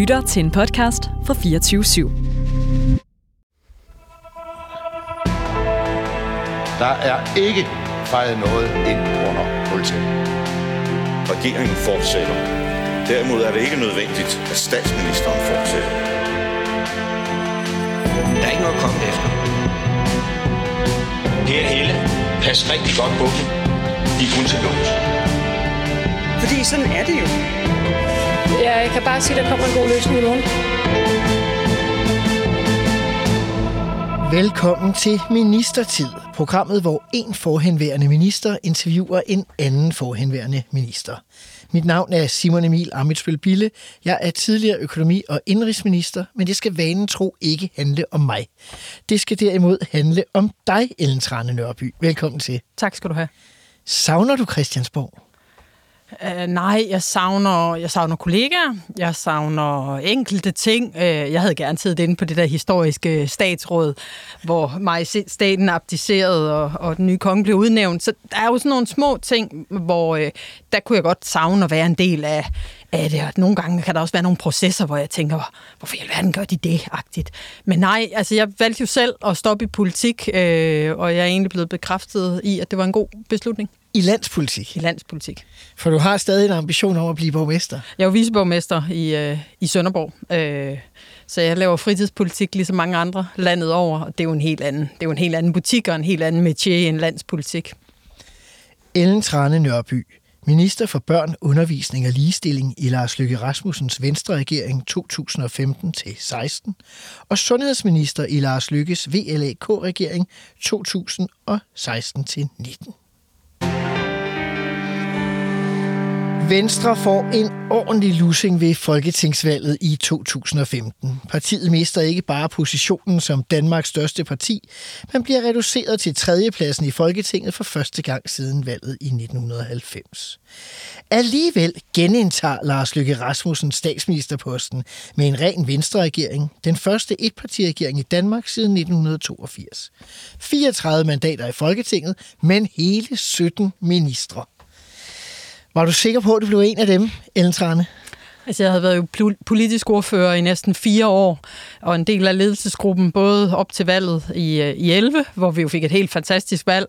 lytter til en podcast fra 24 /7. Der er ikke fejret noget ind under politiet. Regeringen fortsætter. Derimod er det ikke nødvendigt, at statsministeren fortsætter. Der er ikke noget at komme efter. Her Helle, pas rigtig godt på dem. De er kun til lås. Fordi sådan er det jo. Jeg kan bare sige, at der kommer en god løsning i morgen. Velkommen til Ministertid, programmet, hvor en forhenværende minister interviewer en anden forhenværende minister. Mit navn er Simon Emil Amitsbøl Bille. Jeg er tidligere økonomi- og indrigsminister, men det skal vanen tro ikke handle om mig. Det skal derimod handle om dig, Ellen Trane Nørby. Velkommen til. Tak skal du have. Savner du Christiansborg? Uh, nej, jeg savner, jeg savner kollegaer, jeg savner enkelte ting. Uh, jeg havde gerne siddet inde på det der historiske statsråd, hvor majestaten abdicerede, og, og den nye konge blev udnævnt. Så der er jo sådan nogle små ting, hvor uh, der kunne jeg godt savne at være en del af, af det. Og nogle gange kan der også være nogle processer, hvor jeg tænker, hvorfor i alverden gør de det? -agtigt. Men nej, altså jeg valgte jo selv at stoppe i politik, øh, og jeg er egentlig blevet bekræftet i, at det var en god beslutning. I landspolitik? I landspolitik. For du har stadig en ambition om at blive borgmester? Jeg er jo viceborgmester i, øh, i Sønderborg, øh, så jeg laver fritidspolitik ligesom mange andre landet over, og det er jo en helt anden, det er jo en helt anden butik og en helt anden métier end landspolitik. Ellen Trane Nørby, minister for børn, undervisning og ligestilling i Lars Løkke Rasmussens Venstre regering 2015-16 og sundhedsminister i Lars Lykkes VLAK-regering 2016-19. Venstre får en ordentlig lussing ved folketingsvalget i 2015. Partiet mister ikke bare positionen som Danmarks største parti, men bliver reduceret til tredjepladsen i Folketinget for første gang siden valget i 1990. Alligevel genindtager Lars Løkke Rasmussen statsministerposten med en ren venstreregering, den første etpartiregering i Danmark siden 1982. 34 mandater i Folketinget, men hele 17 ministre. Var du sikker på, at du blev en af dem, Ellen Trane? Altså, jeg havde været jo politisk ordfører i næsten fire år, og en del af ledelsesgruppen, både op til valget i, øh, i 11, hvor vi jo fik et helt fantastisk valg.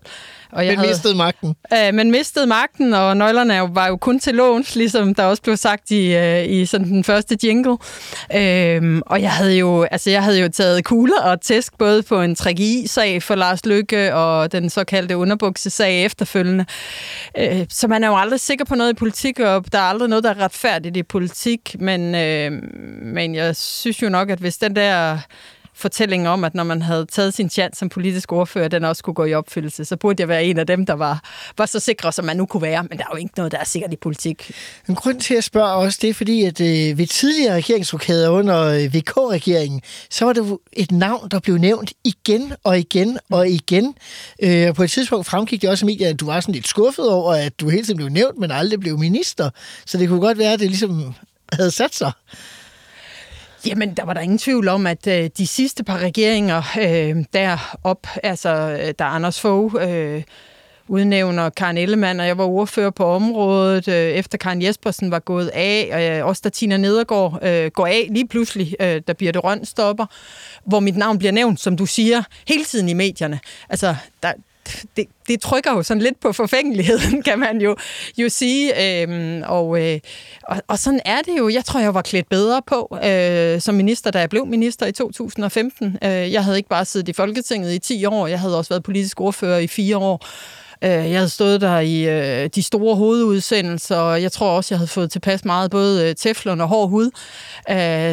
Og jeg men havde, mistede magten. Øh, men mistede magten, og nøglerne var jo kun til låns, ligesom der også blev sagt i, øh, i sådan den første jingle. Øh, og jeg havde jo, altså, jeg havde jo taget kugler og tæsk både på en 3GI-sag for Lars Lykke og den såkaldte underbuksesag efterfølgende. Øh, så man er jo aldrig sikker på noget i politik, og der er aldrig noget, der er retfærdigt i politik, men, øh, men jeg synes jo nok, at hvis den der fortælling om, at når man havde taget sin chance som politisk ordfører, den også kunne gå i opfyldelse, så burde jeg være en af dem, der var, var så sikre, som man nu kunne være. Men der er jo ikke noget, der er sikkert i politik. En grund til at spørge også, det er fordi, at øh, ved tidligere regeringsrokader under øh, VK-regeringen, så var det et navn, der blev nævnt igen og igen og igen. Øh, på et tidspunkt fremgik det også i medierne, at du var sådan lidt skuffet over, at du hele tiden blev nævnt, men aldrig blev minister. Så det kunne godt være, at det ligesom havde sat sig. Jamen, der var der ingen tvivl om, at øh, de sidste par regeringer øh, derop, altså øh, der Anders Fogh øh, udnævner Karen Ellemann, og jeg var ordfører på området, øh, efter Karen Jespersen var gået af, og øh, også da Tina Nedergaard øh, går af lige pludselig, øh, der bliver det Røn stopper, hvor mit navn bliver nævnt, som du siger, hele tiden i medierne. Altså, der, det, det trykker jo sådan lidt på forfængeligheden, kan man jo, jo sige. Øhm, og, øh, og, og sådan er det jo. Jeg tror, jeg var klædt bedre på øh, som minister, da jeg blev minister i 2015. Øh, jeg havde ikke bare siddet i Folketinget i 10 år, jeg havde også været politisk ordfører i 4 år. Øh, jeg havde stået der i øh, de store hovedudsendelser, og jeg tror også, jeg havde fået tilpas meget både øh, teflon og hård hud,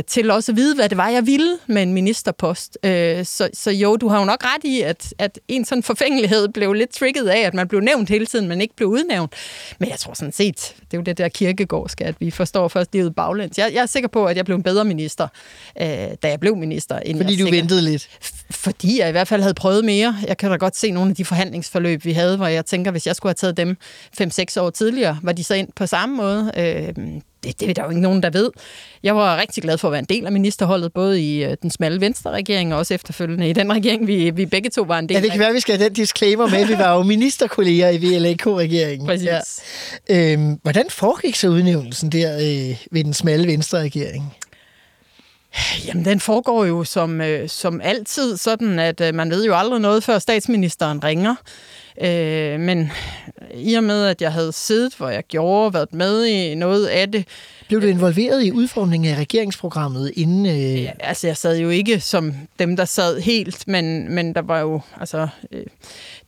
til også at vide, hvad det var, jeg ville med en ministerpost. så, så jo, du har jo nok ret i, at, at en sådan forfængelighed blev lidt trigget af, at man blev nævnt hele tiden, men ikke blev udnævnt. Men jeg tror sådan set, det er jo det der kirkegårdske, at vi forstår først livet baglæns. Jeg, jeg er sikker på, at jeg blev en bedre minister, da jeg blev minister. End Fordi jeg du ventede lidt? Fordi jeg i hvert fald havde prøvet mere. Jeg kan da godt se nogle af de forhandlingsforløb, vi havde, hvor jeg tænker, hvis jeg skulle have taget dem 5-6 år tidligere, var de så ind på samme måde? Øh, det, det er der jo ikke nogen, der ved. Jeg var rigtig glad for at være en del af ministerholdet, både i øh, den smalle venstre-regering og også efterfølgende i den regering, vi, vi begge to var en del af. Ja, det kan være, at vi skal have den disclaimer med. Vi var jo ministerkolleger i VLAK-regeringen. Præcis. Ja. Øhm, hvordan foregik så udnævnelsen der øh, ved den smalle venstre-regering? Jamen, den foregår jo som, øh, som altid sådan, at øh, man ved jo aldrig noget, før statsministeren ringer. Øh, men i og med, at jeg havde siddet, hvor jeg gjorde, været med i noget af det. Blev du involveret i udformningen af regeringsprogrammet inden... Øh... Ja, altså, jeg sad jo ikke som dem, der sad helt, men, men der var jo, altså, øh,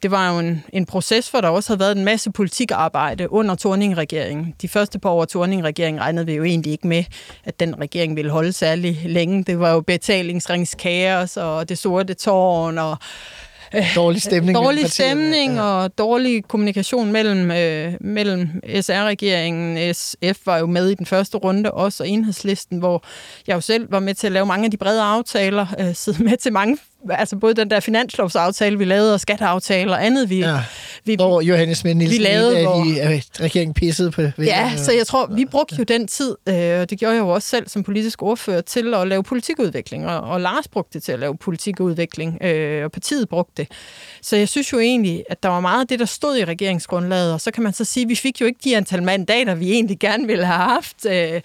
det var jo en, en proces, hvor der også havde været en masse politikarbejde under Torning-regeringen. De første par år af Torning-regeringen regnede vi jo egentlig ikke med, at den regering ville holde særlig længe. Det var jo betalingsringskaos og det sorte tårn og dårlig stemning. Dårlig stemning ja. og dårlig kommunikation mellem, øh, mellem SR-regeringen. SF var jo med i den første runde, også og enhedslisten, hvor jeg jo selv var med til at lave mange af de brede aftaler, øh, sidde med til mange altså både den der finanslovsaftale, vi lavede, og skatteaftale og andet, vi... Ja, vi hvor Johannes Schmidt Nielsen vi lavede, hvor, de, øh, regeringen pissede på... Ja, så jeg tror, vi brugte jo den tid, øh, og det gjorde jeg jo også selv som politisk ordfører, til at lave politikudvikling, og, og Lars brugte det til at lave politikudvikling, øh, og partiet brugte det. Så jeg synes jo egentlig, at der var meget af det, der stod i regeringsgrundlaget, og så kan man så sige, at vi fik jo ikke de antal mandater, vi egentlig gerne ville have haft, øh,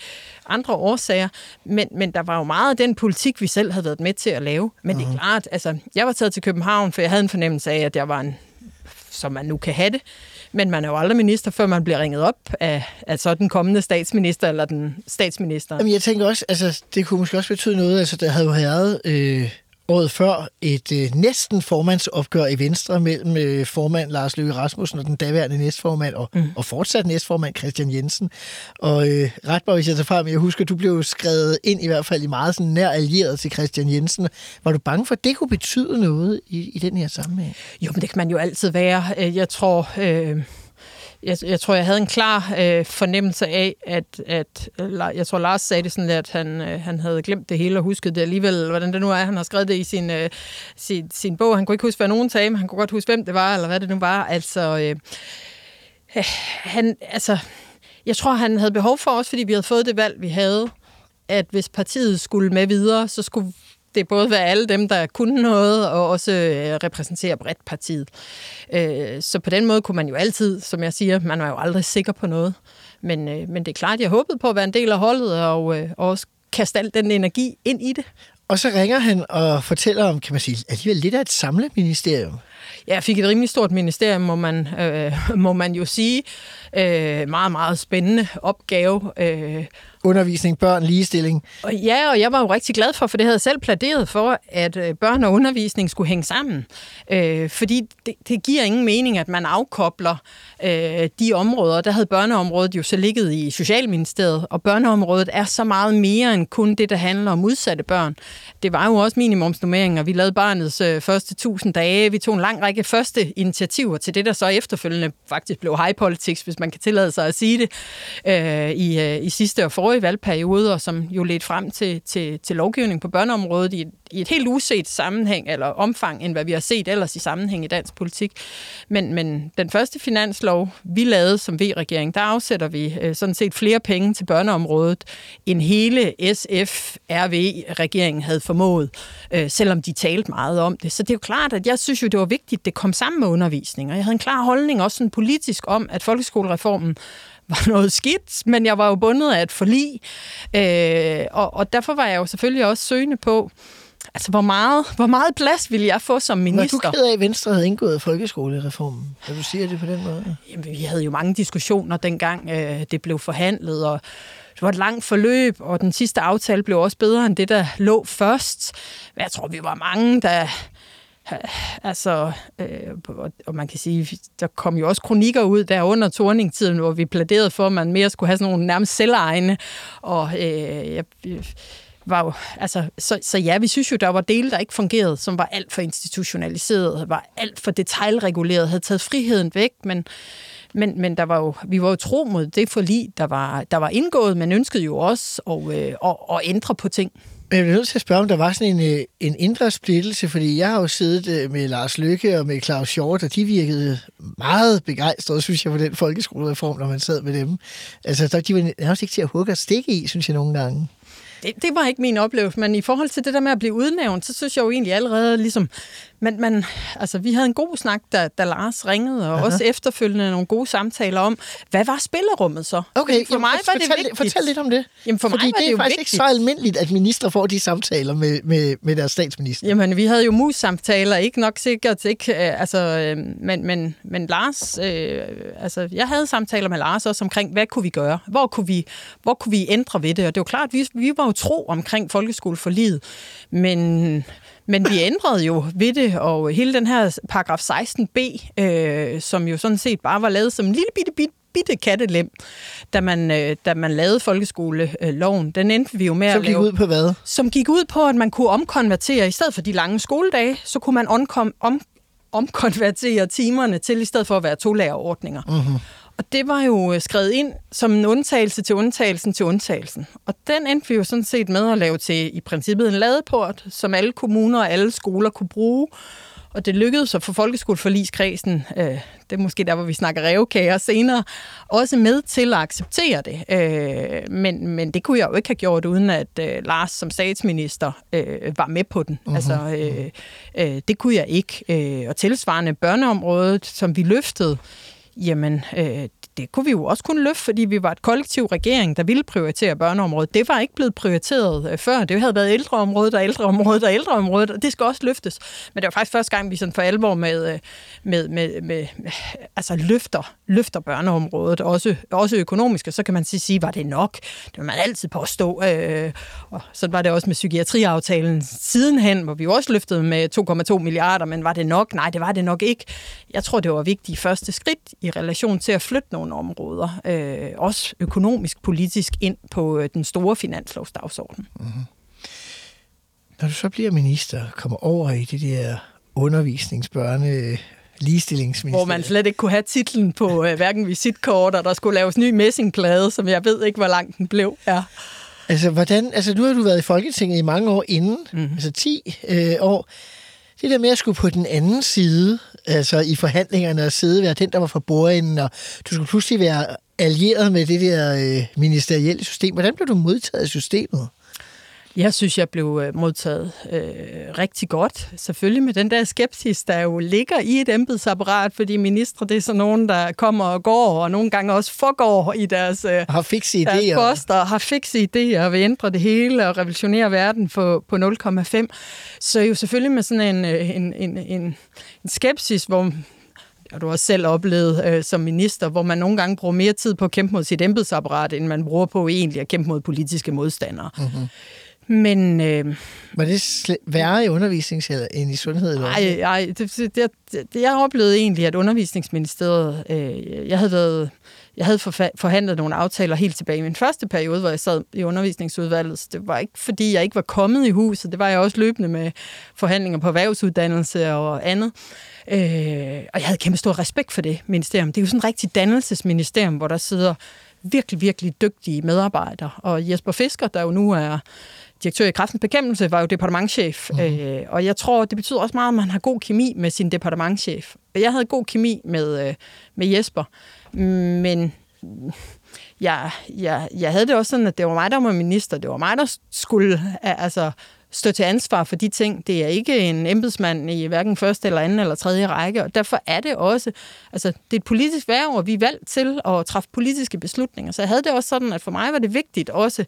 andre årsager, men, men der var jo meget af den politik, vi selv havde været med til at lave. Men mm. det er klart, altså, jeg var taget til København, for jeg havde en fornemmelse af, at jeg var en, som man nu kan have det, men man er jo aldrig minister, før man bliver ringet op af, af så den kommende statsminister eller den statsminister. Jamen, jeg tænker også, altså, det kunne måske også betyde noget, altså, der havde jo været... Øh året før et øh, næsten formandsopgør i Venstre mellem øh, formand Lars Løkke Rasmussen og den daværende næstformand, og, mm. og fortsat næstformand Christian Jensen. Og øh, ret bare, hvis jeg tager frem, jeg husker, du blev skrevet ind i hvert fald i meget sådan nær allieret til Christian Jensen. Var du bange for, at det kunne betyde noget i, i den her sammenhæng? Jo, men det kan man jo altid være. Øh, jeg tror... Øh jeg, jeg tror, jeg havde en klar øh, fornemmelse af, at, at øh, jeg tror, Lars sagde det sådan, at han, øh, han havde glemt det hele og husket det alligevel, hvordan det nu er. Han har skrevet det i sin, øh, sin, sin bog. Han kunne ikke huske, hvad nogen sagde, men han kunne godt huske, hvem det var, eller hvad det nu var. Altså, øh, øh han, altså, jeg tror, han havde behov for os, fordi vi havde fået det valg, vi havde, at hvis partiet skulle med videre, så skulle det både være alle dem, der kunne noget, og også øh, repræsentere bredt partiet. Øh, så på den måde kunne man jo altid, som jeg siger, man var jo aldrig sikker på noget. Men, øh, men det er klart, jeg håbede på at være en del af holdet, og, og også kaste al den energi ind i det. Og så ringer han og fortæller om, kan man sige, alligevel lidt af et samleministerium. Ja, jeg fik et rimelig stort ministerium, må man, øh, må man jo sige. Øh, meget, meget spændende opgave. Øh, undervisning, børn, ligestilling. Og ja, og jeg var jo rigtig glad for, for det havde jeg selv pladeret for, at øh, børn og undervisning skulle hænge sammen. Øh, fordi det, det giver ingen mening, at man afkobler øh, de områder. Der havde børneområdet jo så ligget i Socialministeriet, og børneområdet er så meget mere end kun det, der handler om udsatte børn. Det var jo også minimumsnummeringer. Vi lavede barnets øh, første tusind dage. Vi tog en lang række første initiativer til det, der så efterfølgende faktisk blev high politics, hvis man kan tillade sig at sige det, øh, i, øh, i sidste og forrige valgperiode, og som jo ledte frem til, til, til lovgivning på børneområdet i, i et helt uset sammenhæng, eller omfang, end hvad vi har set ellers i sammenhæng i dansk politik. Men, men den første finanslov, vi lavede som V-regering, der afsætter vi øh, sådan set flere penge til børneområdet, end hele SF-RV-regeringen havde formået, øh, selvom de talte meget om det. Så det er jo klart, at jeg synes jo, det var vigtigt, det kom sammen med undervisning, og jeg havde en klar holdning også sådan politisk om, at folkeskoler folkeskolereformen var noget skidt, men jeg var jo bundet af et forlig, øh, og, og derfor var jeg jo selvfølgelig også søgende på, Altså, hvor meget, hvor meget plads ville jeg få som minister? Var du ked af, at Venstre havde indgået folkeskolereformen? Kan du sige det på den måde? Jamen, vi havde jo mange diskussioner dengang, øh, det blev forhandlet, og det var et langt forløb, og den sidste aftale blev også bedre end det, der lå først. Men jeg tror, vi var mange, der altså, øh, og man kan sige, der kom jo også kronikker ud der under torningtiden, hvor vi pladerede for, at man mere skulle have sådan nogle nærmest selvegne, og øh, jeg, øh, var jo, altså, så, så ja, vi synes jo, der var dele, der ikke fungerede, som var alt for institutionaliseret, var alt for detaljreguleret, havde taget friheden væk, men, men, men der var jo, vi var jo tro mod det forlig, der var, der var indgået, men ønskede jo også at, øh, at, at ændre på ting. Jeg er nødt til at spørge, om der var sådan en, øh, en indre splittelse, fordi jeg har jo siddet øh, med Lars Lykke og med Claus Hjort, og de virkede meget begejstrede, synes jeg, for den folkeskolereform, når man sad med dem. Altså, de var nærmest ikke til at hugge og stikke i, synes jeg nogle gange. Det, det var ikke min oplevelse, men i forhold til det der med at blive udnævnt, så synes jeg jo egentlig allerede, ligesom men, men altså, vi havde en god snak, da, da Lars ringede, og Aha. også efterfølgende nogle gode samtaler om, hvad var spillerummet så? Okay, Fordi for jamen, mig var det fortæl, vigtigt. fortæl lidt om det. Jamen, for Fordi mig var det det er jo faktisk vigtigt. ikke så almindeligt, at ministre får de samtaler med, med, med deres statsminister. Jamen, vi havde jo mus-samtaler, ikke nok sikkert, ikke? Øh, Altså, øh, men, men, men Lars, øh, altså, jeg havde samtaler med Lars også omkring, hvad kunne vi gøre? Hvor kunne vi, hvor kunne vi ændre ved det? Og det var klart, vi, vi var jo tro omkring folkeskoleforliget, men, men vi ændrede jo ved det, og hele den her paragraf 16b, øh, som jo sådan set bare var lavet som en lille bitte, bitte bitte kattelem, da man, øh, da man lavede folkeskoleloven. Den endte vi jo med Som at gik lave ud på hvad? som gik ud på, at man kunne omkonvertere, i stedet for de lange skoledage, så kunne man omkom, om, omkonvertere timerne til, i stedet for at være to-lærerordninger. Mm-hmm. Og det var jo øh, skrevet ind som en undtagelse til undtagelsen til undtagelsen. Og den endte vi jo sådan set med at lave til i princippet en ladeport, som alle kommuner og alle skoler kunne bruge. Og det lykkedes at få folkeskoleforligskredsen, øh, det er måske der, hvor vi snakker revkager senere, også med til at acceptere det. Øh, men, men det kunne jeg jo ikke have gjort, uden at øh, Lars som statsminister øh, var med på den. Uh-huh. Altså, øh, øh, det kunne jeg ikke. Øh, og tilsvarende børneområdet, som vi løftede, jamen, øh, det kunne vi jo også kunne løfte, fordi vi var et kollektiv regering, der ville prioritere børneområdet. Det var ikke blevet prioriteret øh, før. Det havde været ældreområdet og ældreområdet og ældreområdet, og det skal også løftes. Men det var faktisk første gang, vi sådan for alvor med, øh, med, med, med altså løfter, løfter børneområdet, også, også økonomisk, og så kan man sige, var det nok? Det vil man altid påstå. Øh, og så var det også med psykiatriaftalen sidenhen, hvor vi jo også løftede med 2,2 milliarder, men var det nok? Nej, det var det nok ikke. Jeg tror, det var vigtigt første skridt i relation til at flytte nogle områder, øh, også økonomisk, politisk, ind på øh, den store finanslovsdagsorden. Mm-hmm. Når du så bliver minister, kommer over i det der undervisningsbørne ligestillingsminister. Hvor man slet ikke kunne have titlen på øh, hverken visitkort, og der skulle laves ny messingplade, som jeg ved ikke, hvor lang den blev. Ja. Altså, hvordan, altså, nu har du været i Folketinget i mange år inden, mm. altså 10 øh, år. Det der med at skulle på den anden side, altså i forhandlingerne og sidde være den, der var for bordenden, og du skulle pludselig være allieret med det der øh, ministerielle system. Hvordan blev du modtaget af systemet? Jeg synes, jeg blev øh, modtaget øh, rigtig godt. Selvfølgelig med den der skepsis, der jo ligger i et embedsapparat, fordi ministre, det er sådan nogen, der kommer og går, og nogle gange også forgår i deres, øh, har fikse deres idéer. poster, har fikse idéer og vil ændre det hele og revolutionere verden på, på 0,5. Så jo selvfølgelig med sådan en, en, en, en, en skepsis, hvor og du har selv oplevet øh, som minister, hvor man nogle gange bruger mere tid på at kæmpe mod sit embedsapparat, end man bruger på egentlig at kæmpe mod politiske modstandere. Mm-hmm. Men... Øh, var det sl- værre i undervisning end i sundhed? Nej, nej det, det, det, det, jeg oplevede egentlig, at undervisningsministeriet... Øh, jeg havde været... Jeg havde forhandlet nogle aftaler helt tilbage i min første periode, hvor jeg sad i undervisningsudvalget. Så det var ikke, fordi jeg ikke var kommet i huset. Det var jeg også løbende med forhandlinger på erhvervsuddannelse og andet. Øh, og jeg havde kæmpe stor respekt for det ministerium. Det er jo sådan et rigtig dannelsesministerium, hvor der sidder virkelig, virkelig dygtige medarbejdere. Og Jesper Fisker, der jo nu er direktør i Kraftens Bekæmpelse, var jo departementchef. Mm. Øh, og jeg tror, det betyder også meget, at man har god kemi med sin departementchef. Jeg havde god kemi med, øh, med Jesper, men jeg, jeg, jeg havde det også sådan, at det var mig, der var minister. Det var mig, der skulle altså, stå til ansvar for de ting. Det er ikke en embedsmand i hverken første eller anden eller tredje række, og derfor er det også, altså det er et politisk værv, og vi er valgt til at træffe politiske beslutninger. Så jeg havde det også sådan, at for mig var det vigtigt også,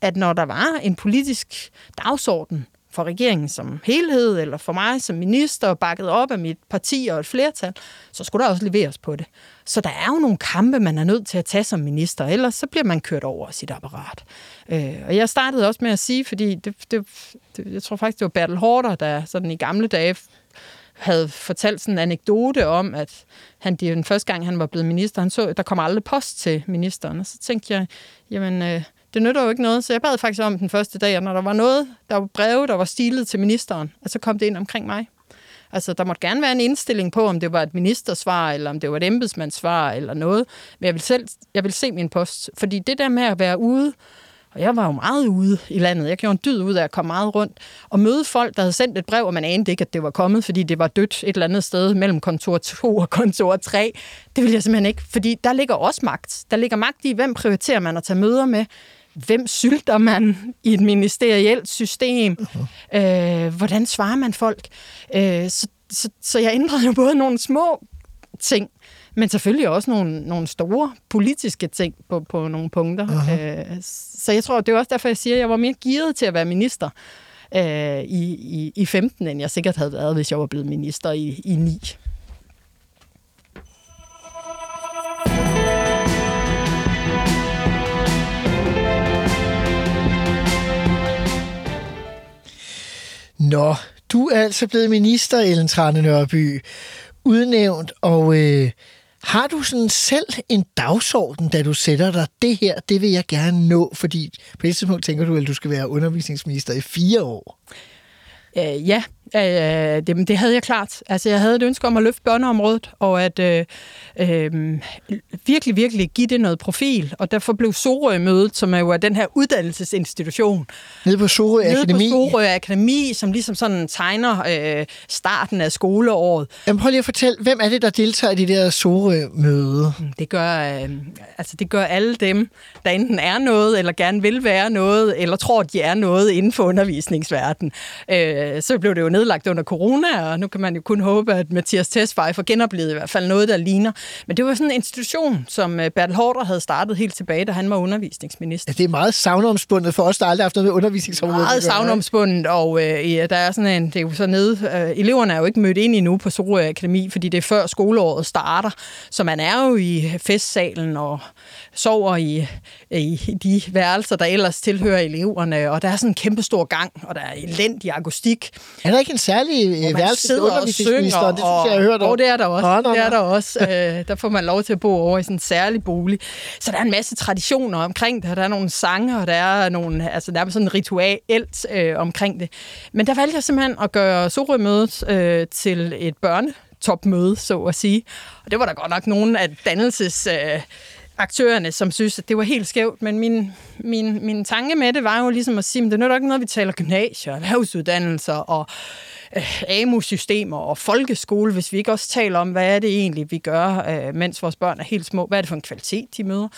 at når der var en politisk dagsorden for regeringen som helhed, eller for mig som minister, bakket op af mit parti og et flertal, så skulle der også leveres på det. Så der er jo nogle kampe, man er nødt til at tage som minister, ellers så bliver man kørt over sit apparat. Øh, og jeg startede også med at sige, fordi det, det, det, jeg tror faktisk, det var Bertel Hårder, der sådan i gamle dage havde fortalt sådan en anekdote om, at han, det den første gang, han var blevet minister, han så, der kom aldrig post til ministeren. Og så tænkte jeg, jamen, øh, det nytter jo ikke noget. Så jeg bad faktisk om den første dag, når der var noget, der var breve, der var stilet til ministeren, og så kom det ind omkring mig. Altså, der måtte gerne være en indstilling på, om det var et ministersvar, eller om det var et embedsmandssvar, eller noget. Men jeg vil selv jeg vil se min post. Fordi det der med at være ude, og jeg var jo meget ude i landet. Jeg gjorde en dyd ud af at komme meget rundt og møde folk, der havde sendt et brev, og man anede ikke, at det var kommet, fordi det var dødt et eller andet sted mellem kontor 2 og kontor 3. Det vil jeg simpelthen ikke, fordi der ligger også magt. Der ligger magt i, hvem prioriterer man at tage møder med hvem sylter man i et ministerielt system? Uh-huh. Øh, hvordan svarer man folk? Øh, så, så, så jeg ændrede jo både nogle små ting, men selvfølgelig også nogle, nogle store politiske ting på, på nogle punkter. Uh-huh. Øh, så jeg tror, det er også derfor, jeg siger, at jeg var mere gearet til at være minister øh, i, i, i 15, end jeg sikkert havde været, hvis jeg var blevet minister i, i 9. Nå, du er altså blevet minister, Ellen Trane Nørby, udnævnt, og øh, har du sådan selv en dagsorden, da du sætter dig, det her, det vil jeg gerne nå, fordi på et tidspunkt tænker du, at du skal være undervisningsminister i fire år. Øh, ja, øh, det, det havde jeg klart. Altså, jeg havde et ønske om at løfte børneområdet, og at øh, øh, virkelig, virkelig give det noget profil. Og derfor blev Sorø-mødet, som er jo den her uddannelsesinstitution. Nede på Sorø Akademi? Nede på Sorø Akademi, som ligesom sådan tegner øh, starten af skoleåret. Jamen, prøv lige at fortælle, hvem er det, der deltager i det der Sorø-møde? Det gør, øh, altså, det gør alle dem, der enten er noget, eller gerne vil være noget, eller tror, de er noget inden for undervisningsverdenen. Øh, så blev det jo nedlagt under corona, og nu kan man jo kun håbe, at Mathias Tesfaye får genoplevet i hvert fald noget, der ligner. Men det var sådan en institution, som øh, Bertel Hårder havde startet helt tilbage, da han var undervisningsminister. Ja, det er meget savnomspundet for os, der aldrig har haft noget med undervisningsområdet. Meget savnomspundet, og øh, ja, der er sådan en, det er jo så nede, øh, eleverne er jo ikke mødt ind endnu på Sorø Akademi, fordi det er før skoleåret starter, så man er jo i festsalen og sover i, i de værelser, der ellers tilhører eleverne, og der er sådan en kæmpe stor gang, og der er elendig akustik. Er der ikke en særlig øh, værelse til undervisningsministeren? Det synes jeg, jeg har hørt om. Og det er der også. Nå, nå, nå. Det er der også. Øh, der får man lov til at bo over i sådan en særlig bolig. Så der er en masse traditioner omkring det, der er nogle sange, og der er, nogle, altså, der er sådan en ritualt øh, omkring det. Men der valgte jeg simpelthen at gøre Sorø-mødet øh, til et børne topmøde, så at sige. Og det var der godt nok nogle af dannelses... Øh, aktørerne, som synes, at det var helt skævt, men min, min, min tanke med det var jo ligesom at sige, at det er ikke noget, vi taler gymnasier, erhvervsuddannelser og øh, AMU-systemer og folkeskole, hvis vi ikke også taler om, hvad er det egentlig, vi gør, øh, mens vores børn er helt små, hvad er det for en kvalitet, de møder.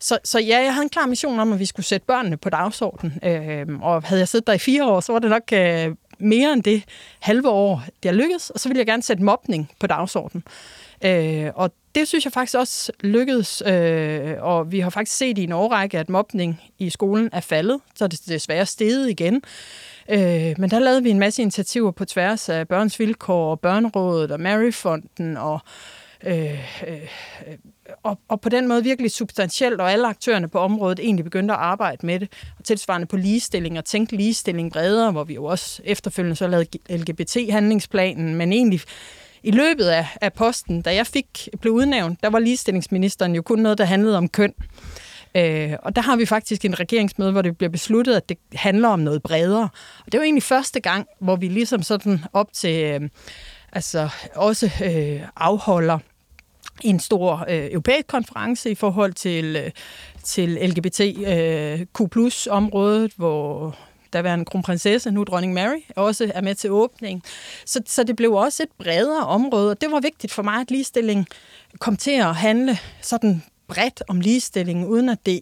Så, så ja, jeg havde en klar mission om, at vi skulle sætte børnene på dagsordenen, øh, og havde jeg siddet der i fire år, så var det nok øh, mere end det halve år, det har lykkedes, og så ville jeg gerne sætte mobning på dagsordenen. Øh, og det synes jeg faktisk også lykkedes, øh, og vi har faktisk set i en årrække, at mobning i skolen er faldet, så er det desværre steget igen. Øh, men der lavede vi en masse initiativer på tværs af Børns Vilkår, og Børnerådet og Maryfonden og Øh, øh, og, og på den måde virkelig substantielt, og alle aktørerne på området egentlig begyndte at arbejde med det. Og tilsvarende på ligestilling og tænke ligestilling bredere, hvor vi jo også efterfølgende så lavede LGBT-handlingsplanen, men egentlig i løbet af, af posten, da jeg fik blev udnævnt, der var ligestillingsministeren jo kun noget, der handlede om køn. Øh, og der har vi faktisk en regeringsmøde, hvor det bliver besluttet, at det handler om noget bredere. Og det var egentlig første gang, hvor vi ligesom sådan op til, øh, altså også øh, afholder en stor øh, europæisk konference i forhold til, øh, til LGBTQ+-området, øh, hvor der var en kronprinsesse, nu dronning Mary, også er med til åbningen. Så, så det blev også et bredere område, og det var vigtigt for mig, at ligestilling kom til at handle sådan bredt om ligestilling, uden at det,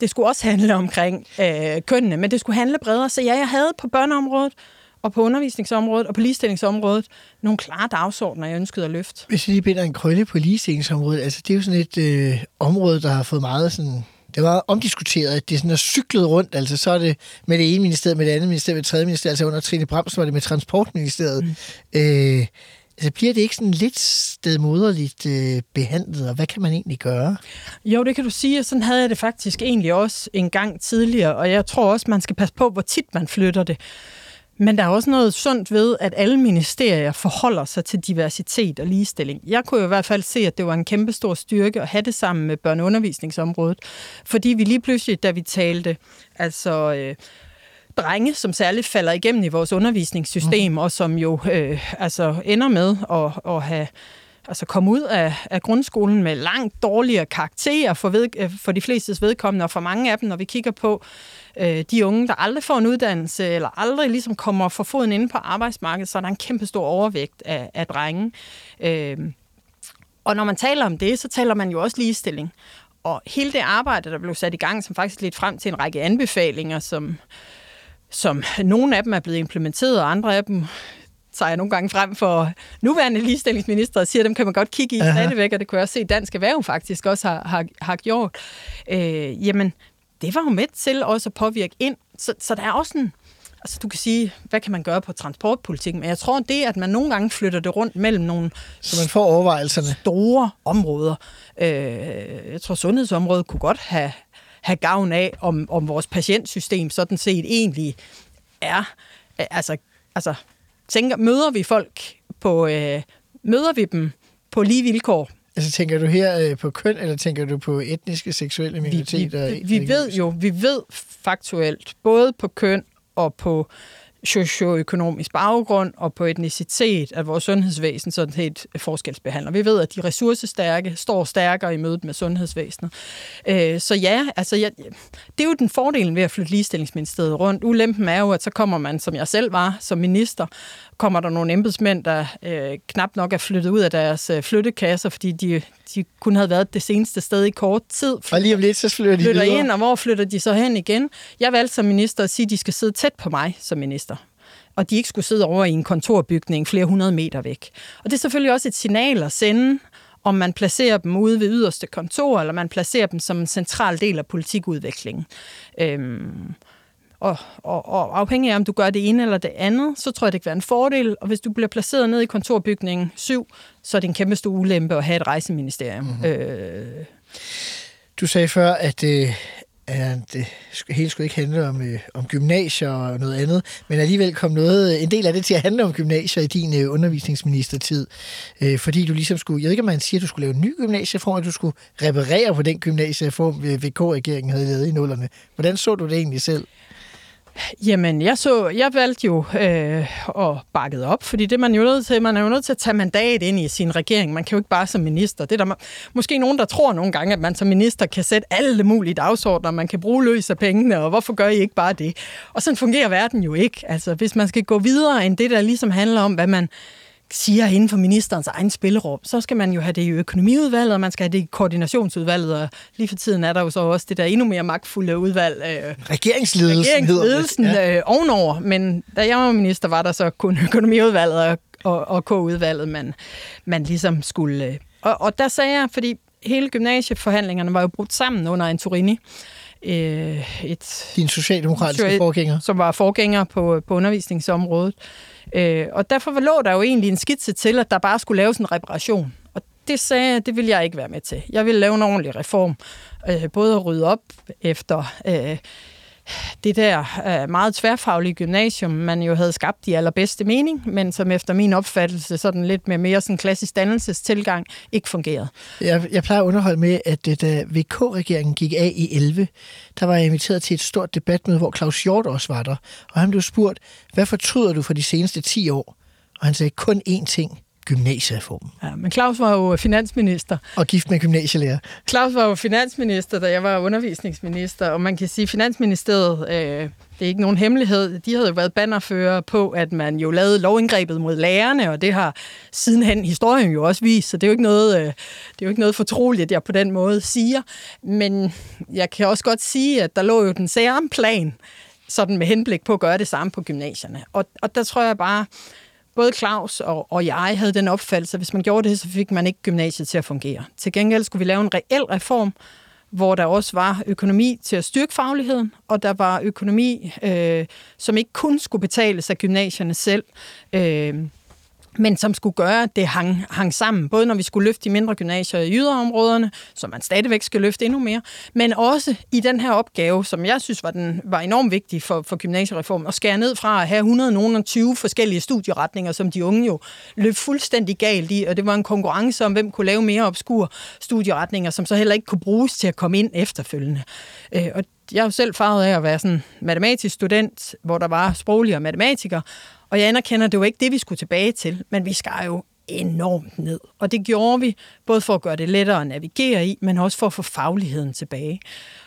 det skulle også handle omkring øh, kønnene, men det skulle handle bredere. Så ja, jeg havde på børneområdet, og på undervisningsområdet og på ligestillingsområdet nogle klare dagsordner, jeg ønskede at løfte. Hvis vi lige binder en krølle på ligestillingsområdet, altså det er jo sådan et øh, område, der har fået meget sådan det var omdiskuteret, at det sådan er cyklet rundt. Altså, så er det med det ene ministerium, med det andet ministerium, med det tredje ministerium. Altså under Trine Bremsen var det med Transportministeriet. Mm. Øh, altså, bliver det ikke sådan lidt stedmoderligt øh, behandlet, og hvad kan man egentlig gøre? Jo, det kan du sige, og sådan havde jeg det faktisk egentlig også en gang tidligere, og jeg tror også, man skal passe på, hvor tit man flytter det. Men der er også noget sundt ved, at alle ministerier forholder sig til diversitet og ligestilling. Jeg kunne jo i hvert fald se, at det var en kæmpe stor styrke at have det sammen med børneundervisningsområdet. Fordi vi lige pludselig, da vi talte altså, øh, drenge, som særligt falder igennem i vores undervisningssystem, mm. og som jo øh, altså ender med at, at have altså komme ud af, af grundskolen med langt dårligere karakterer for, ved, øh, for de flestes vedkommende, og for mange af dem, når vi kigger på øh, de unge, der aldrig får en uddannelse, eller aldrig ligesom kommer for foden inde på arbejdsmarkedet, så er der en kæmpe stor overvægt af, af drenge. Øh, og når man taler om det, så taler man jo også ligestilling. og hele det arbejde, der blev sat i gang, som faktisk lidt frem til en række anbefalinger, som, som nogle af dem er blevet implementeret, og andre af dem tager jeg nogle gange frem for nuværende ligestillingsminister og siger, at dem kan man godt kigge i Aha. stadigvæk, og det kunne jeg også se, at Dansk Erhverv faktisk også har, har, har gjort. Øh, jamen, det var jo med til også at påvirke ind. Så, så der er også en, altså du kan sige, hvad kan man gøre på transportpolitikken, men jeg tror, det at man nogle gange flytter det rundt mellem nogle så man får overvejelserne. store områder. Øh, jeg tror, sundhedsområdet kunne godt have, have gavn af, om, om vores patientsystem sådan set egentlig er, altså, altså tænker, møder vi folk på, øh, møder vi dem på lige vilkår? Altså tænker du her øh, på køn, eller tænker du på etniske, seksuelle minoriteter? Vi, vi, vi ved jo, vi ved faktuelt, både på køn og på socioøkonomisk baggrund og på etnicitet, at vores sundhedsvæsen sådan set forskelsbehandler. Vi ved, at de ressourcestærke står stærkere i mødet med sundhedsvæsenet. Øh, så ja, altså ja, det er jo den fordelen ved at flytte ligestillingsministeriet rundt. Ulempen er jo, at så kommer man, som jeg selv var, som minister, kommer der nogle embedsmænd, der øh, knap nok er flyttet ud af deres øh, flyttekasser, fordi de, de kun havde været det seneste sted i kort tid. Og lige om lidt, så flytter de flytter videre. ind, og hvor flytter de så hen igen? Jeg valgte som minister at sige, at de skal sidde tæt på mig som minister og de ikke skulle sidde over i en kontorbygning flere hundrede meter væk. Og det er selvfølgelig også et signal at sende, om man placerer dem ude ved yderste kontor, eller man placerer dem som en central del af politikudviklingen. Øhm, og, og, og afhængig af, om du gør det ene eller det andet, så tror jeg, det kan være en fordel. Og hvis du bliver placeret ned i kontorbygningen 7, så er det en kæmpe stor ulempe at have et rejseministerium. Mm-hmm. Øh. Du sagde før, at, øh, at det hele skulle ikke handle om, øh, om gymnasier og noget andet, men alligevel kom noget, en del af det til at handle om gymnasier i din øh, undervisningsministertid, øh, fordi du ligesom skulle, jeg ved ikke, om man siger, at du skulle lave en ny gymnasieform, at du skulle reparere på den gymnasieform, VK-regeringen havde lavet i nullerne. Hvordan så du det egentlig selv? Jamen, jeg, så, jeg valgte jo øh, at bakke op, fordi det man jo nødt til, man er jo nødt til at tage mandat ind i sin regering. Man kan jo ikke bare som minister. Det er der måske nogen, der tror nogle gange, at man som minister kan sætte alle mulige dagsordner, man kan bruge løs af pengene, og hvorfor gør I ikke bare det? Og sådan fungerer verden jo ikke. Altså, hvis man skal gå videre end det, der ligesom handler om, hvad man siger inden for ministerens egen spillerum, så skal man jo have det i økonomiudvalget, og man skal have det i koordinationsudvalget, og lige for tiden er der jo så også det der endnu mere magtfulde udvalg. Øh, regeringsledelsen, regeringsledelsen ja. øh, ovenover, men da jeg var minister, var der så kun økonomiudvalget og, og, og K-udvalget, man, man ligesom skulle... Øh, og, og der sagde jeg, fordi hele gymnasieforhandlingerne var jo brudt sammen under Antorini, øh, et... Din socialdemokratiske forgænger. Som var forgænger på, på undervisningsområdet. Øh, Øh, og derfor lå der jo egentlig en skitse til, at der bare skulle laves en reparation. Og det sagde jeg, det vil jeg ikke være med til. Jeg vil lave en ordentlig reform. Øh, både at rydde op efter øh, det der øh, meget tværfaglige gymnasium, man jo havde skabt i allerbedste mening, men som efter min opfattelse sådan lidt med mere sådan klassisk dannelsestilgang ikke fungerede. Jeg, jeg plejer at underholde med, at det, da VK-regeringen gik af i 11, der var jeg inviteret til et stort debatmøde, hvor Claus Hjort også var der, og han blev spurgt, hvad fortryder du for de seneste 10 år? Og han sagde kun én ting, gymnasiereformen. Ja, men Claus var jo finansminister. Og gift med gymnasielærer. Claus var jo finansminister, da jeg var undervisningsminister, og man kan sige, at Finansministeriet, øh, det er ikke nogen hemmelighed, de havde jo været bannerfører på, at man jo lavede lovindgrebet mod lærerne, og det har sidenhen historien jo også vist, så det er jo ikke noget, øh, det er jo ikke noget fortroligt, jeg på den måde siger. Men jeg kan også godt sige, at der lå jo den samme plan, sådan med henblik på at gøre det samme på gymnasierne. Og, og der tror jeg bare, både Claus og, og jeg havde den opfattelse, at hvis man gjorde det, så fik man ikke gymnasiet til at fungere. Til gengæld skulle vi lave en reel reform, hvor der også var økonomi til at styrke fagligheden, og der var økonomi, øh, som ikke kun skulle betales af gymnasierne selv. Øh, men som skulle gøre, at det hang, hang sammen, både når vi skulle løfte de mindre gymnasier i yderområderne, som man stadigvæk skal løfte endnu mere, men også i den her opgave, som jeg synes var, den, var enormt vigtig for, for gymnasiereformen, at skære ned fra at have 120 forskellige studieretninger, som de unge jo løb fuldstændig galt i, og det var en konkurrence om, hvem kunne lave mere obskur studieretninger, som så heller ikke kunne bruges til at komme ind efterfølgende. Øh, og jeg er jo selv farvet af at være sådan matematisk student, hvor der var sproglige og matematikere, og jeg anerkender, at det var ikke det, vi skulle tilbage til, men vi skal jo enormt ned. Og det gjorde vi, både for at gøre det lettere at navigere i, men også for at få fagligheden tilbage.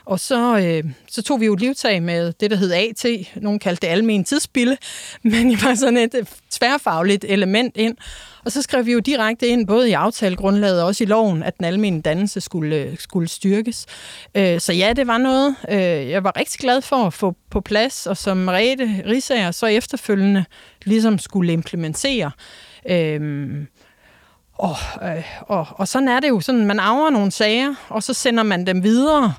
Og så, øh, så tog vi jo et livtag med det, der hed AT. Nogen kaldte det almen tidsspille, men det var sådan et øh, tværfagligt element ind. Og så skrev vi jo direkte ind, både i aftalegrundlaget og også i loven, at den almindelige dannelse skulle, øh, skulle styrkes. Øh, så ja, det var noget, øh, jeg var rigtig glad for at få på plads, og som Rete Risager så efterfølgende ligesom skulle implementere. Øhm, og, øh, og, og sådan er det jo. Sådan, man arver nogle sager, og så sender man dem videre.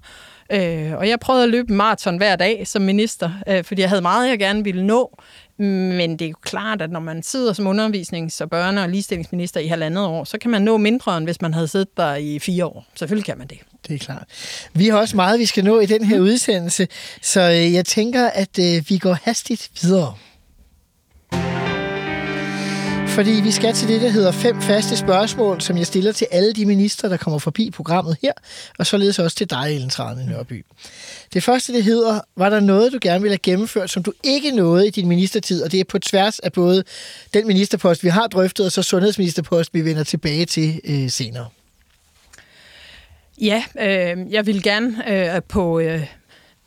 Øh, og jeg prøvede at løbe maraton hver dag som minister, øh, fordi jeg havde meget, jeg gerne ville nå. Men det er jo klart, at når man sidder som undervisnings- og børne- og ligestillingsminister i halvandet år, så kan man nå mindre, end hvis man havde siddet der i fire år. Selvfølgelig kan man det. Det er klart. Vi har også meget, vi skal nå i den her udsendelse, så øh, jeg tænker, at øh, vi går hastigt videre. Fordi vi skal til det, der hedder fem faste spørgsmål, som jeg stiller til alle de minister, der kommer forbi programmet her, og således også til dig, Ellen Trane Nørby. Det første, det hedder, var der noget, du gerne ville have gennemført, som du ikke nåede i din ministertid, og det er på tværs af både den ministerpost, vi har drøftet, og så sundhedsministerpost, vi vender tilbage til øh, senere. Ja, øh, jeg vil gerne øh, på... Øh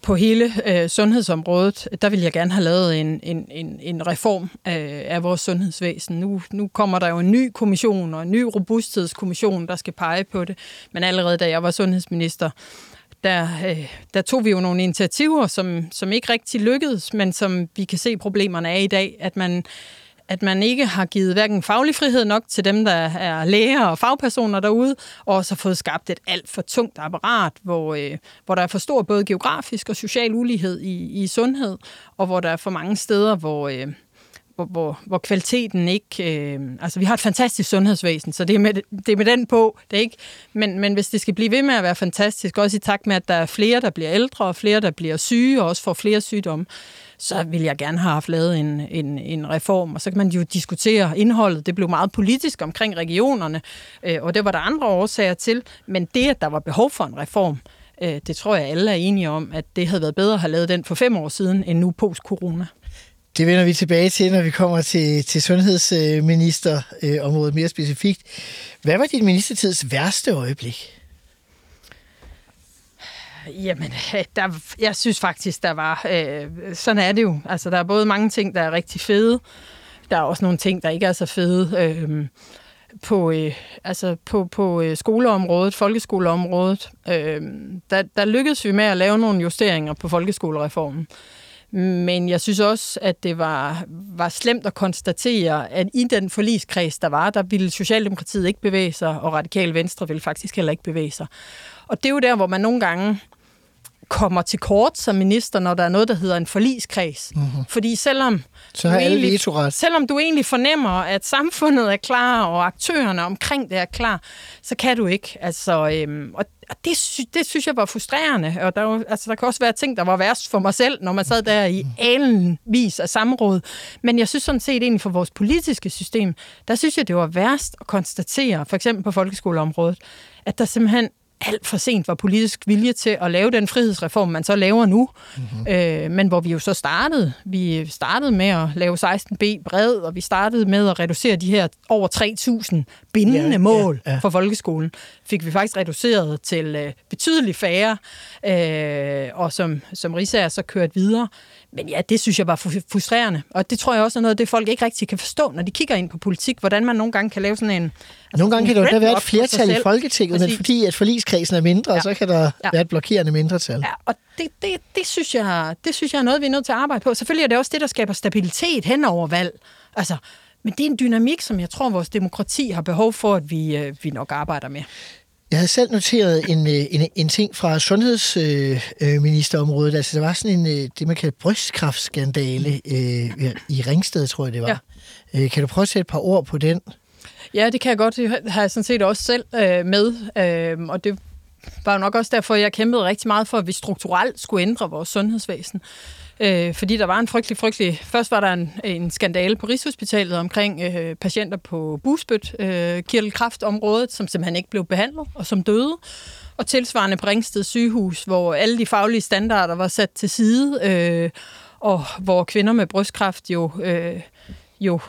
på hele øh, sundhedsområdet, der vil jeg gerne have lavet en, en, en, en reform af, af vores sundhedsvæsen. Nu, nu kommer der jo en ny kommission og en ny robusthedskommission, der skal pege på det. Men allerede da jeg var sundhedsminister, der, øh, der tog vi jo nogle initiativer, som, som ikke rigtig lykkedes, men som vi kan se problemerne er i dag, at man at man ikke har givet hverken faglig frihed nok til dem, der er læger og fagpersoner derude, og så fået skabt et alt for tungt apparat, hvor, øh, hvor der er for stor både geografisk og social ulighed i, i sundhed, og hvor der er for mange steder, hvor... Øh, hvor, hvor, hvor kvaliteten ikke... Øh, altså, vi har et fantastisk sundhedsvæsen, så det er med, det er med den på. Det er ikke, men, men hvis det skal blive ved med at være fantastisk, også i takt med, at der er flere, der bliver ældre, og flere, der bliver syge, og også får flere sygdomme, så vil jeg gerne have haft lavet en, en, en reform. Og så kan man jo diskutere indholdet. Det blev meget politisk omkring regionerne, øh, og det var der andre årsager til. Men det, at der var behov for en reform, øh, det tror jeg alle er enige om, at det havde været bedre at have lavet den for fem år siden, end nu post-corona. Det vender vi tilbage til, når vi kommer til, til sundhedsministerområdet mere specifikt. Hvad var din ministertids værste øjeblik? Jamen, der, jeg synes faktisk, der var... Øh, sådan er det jo. Altså, der er både mange ting, der er rigtig fede. Der er også nogle ting, der ikke er så fede. Øh, på, øh, altså på, på øh, skoleområdet, folkeskoleområdet, øh, der, der lykkedes vi med at lave nogle justeringer på folkeskolereformen. Men jeg synes også, at det var, var slemt at konstatere, at i den forliskreds, der var, der ville Socialdemokratiet ikke bevæge sig, og Radikal Venstre ville faktisk heller ikke bevæge sig. Og det er jo der, hvor man nogle gange kommer til kort som minister, når der er noget, der hedder en forliskreds. Mm-hmm. Fordi selvom, Så har du alle egentlig, vetoret. selvom du egentlig fornemmer, at samfundet er klar, og aktørerne omkring det er klar, så kan du ikke. Altså, øhm, og og det, sy- det synes jeg var frustrerende. Og der, var, altså, der kan også være ting, der var værst for mig selv, når man sad der i alenvis af samråd. Men jeg synes sådan set egentlig for vores politiske system, der synes jeg, det var værst at konstatere, for eksempel på folkeskoleområdet, at der simpelthen alt for sent var politisk vilje til at lave den frihedsreform, man så laver nu. Mm-hmm. Øh, men hvor vi jo så startede. Vi startede med at lave 16b bred, og vi startede med at reducere de her over 3.000 bindende ja, mål ja, ja. for folkeskolen. Fik vi faktisk reduceret til øh, betydeligt færre, øh, og som, som Risager så kørt videre. Men ja, det synes jeg var frustrerende. Og det tror jeg også er noget, det folk ikke rigtig kan forstå, når de kigger ind på politik, hvordan man nogle gange kan lave sådan en... Altså nogle gange kan der være et flertal i Folketinget, Præcis. men fordi at forligskredsen er mindre, ja. så kan der ja. være et blokerende mindretal. Ja, og det, det, det, synes jeg, det synes jeg er noget, vi er nødt til at arbejde på. Selvfølgelig er det også det, der skaber stabilitet hen over valg. Altså, men det er en dynamik, som jeg tror, vores demokrati har behov for, at vi, øh, vi nok arbejder med. Jeg havde selv noteret en, øh, en, en ting fra sundhedsministerområdet. Øh, altså, der var sådan en, øh, det man kalder brystkræftskandale øh, i Ringsted, tror jeg det var. Ja. Øh, kan du prøve at sætte et par ord på den? Ja, det kan jeg godt. Det har jeg sådan set også selv øh, med. Øh, og det var jo nok også derfor, jeg kæmpede rigtig meget for, at vi strukturelt skulle ændre vores sundhedsvæsen øh, Øh, fordi der var en frygtelig, frygtelig... Først var der en, en skandale på Rigshospitalet omkring øh, patienter på busbødt, øh, kirtelkraftområdet, som simpelthen ikke blev behandlet og som døde. Og tilsvarende på Ringsted sygehus, hvor alle de faglige standarder var sat til side, øh, og hvor kvinder med brystkræft jo... Øh, jo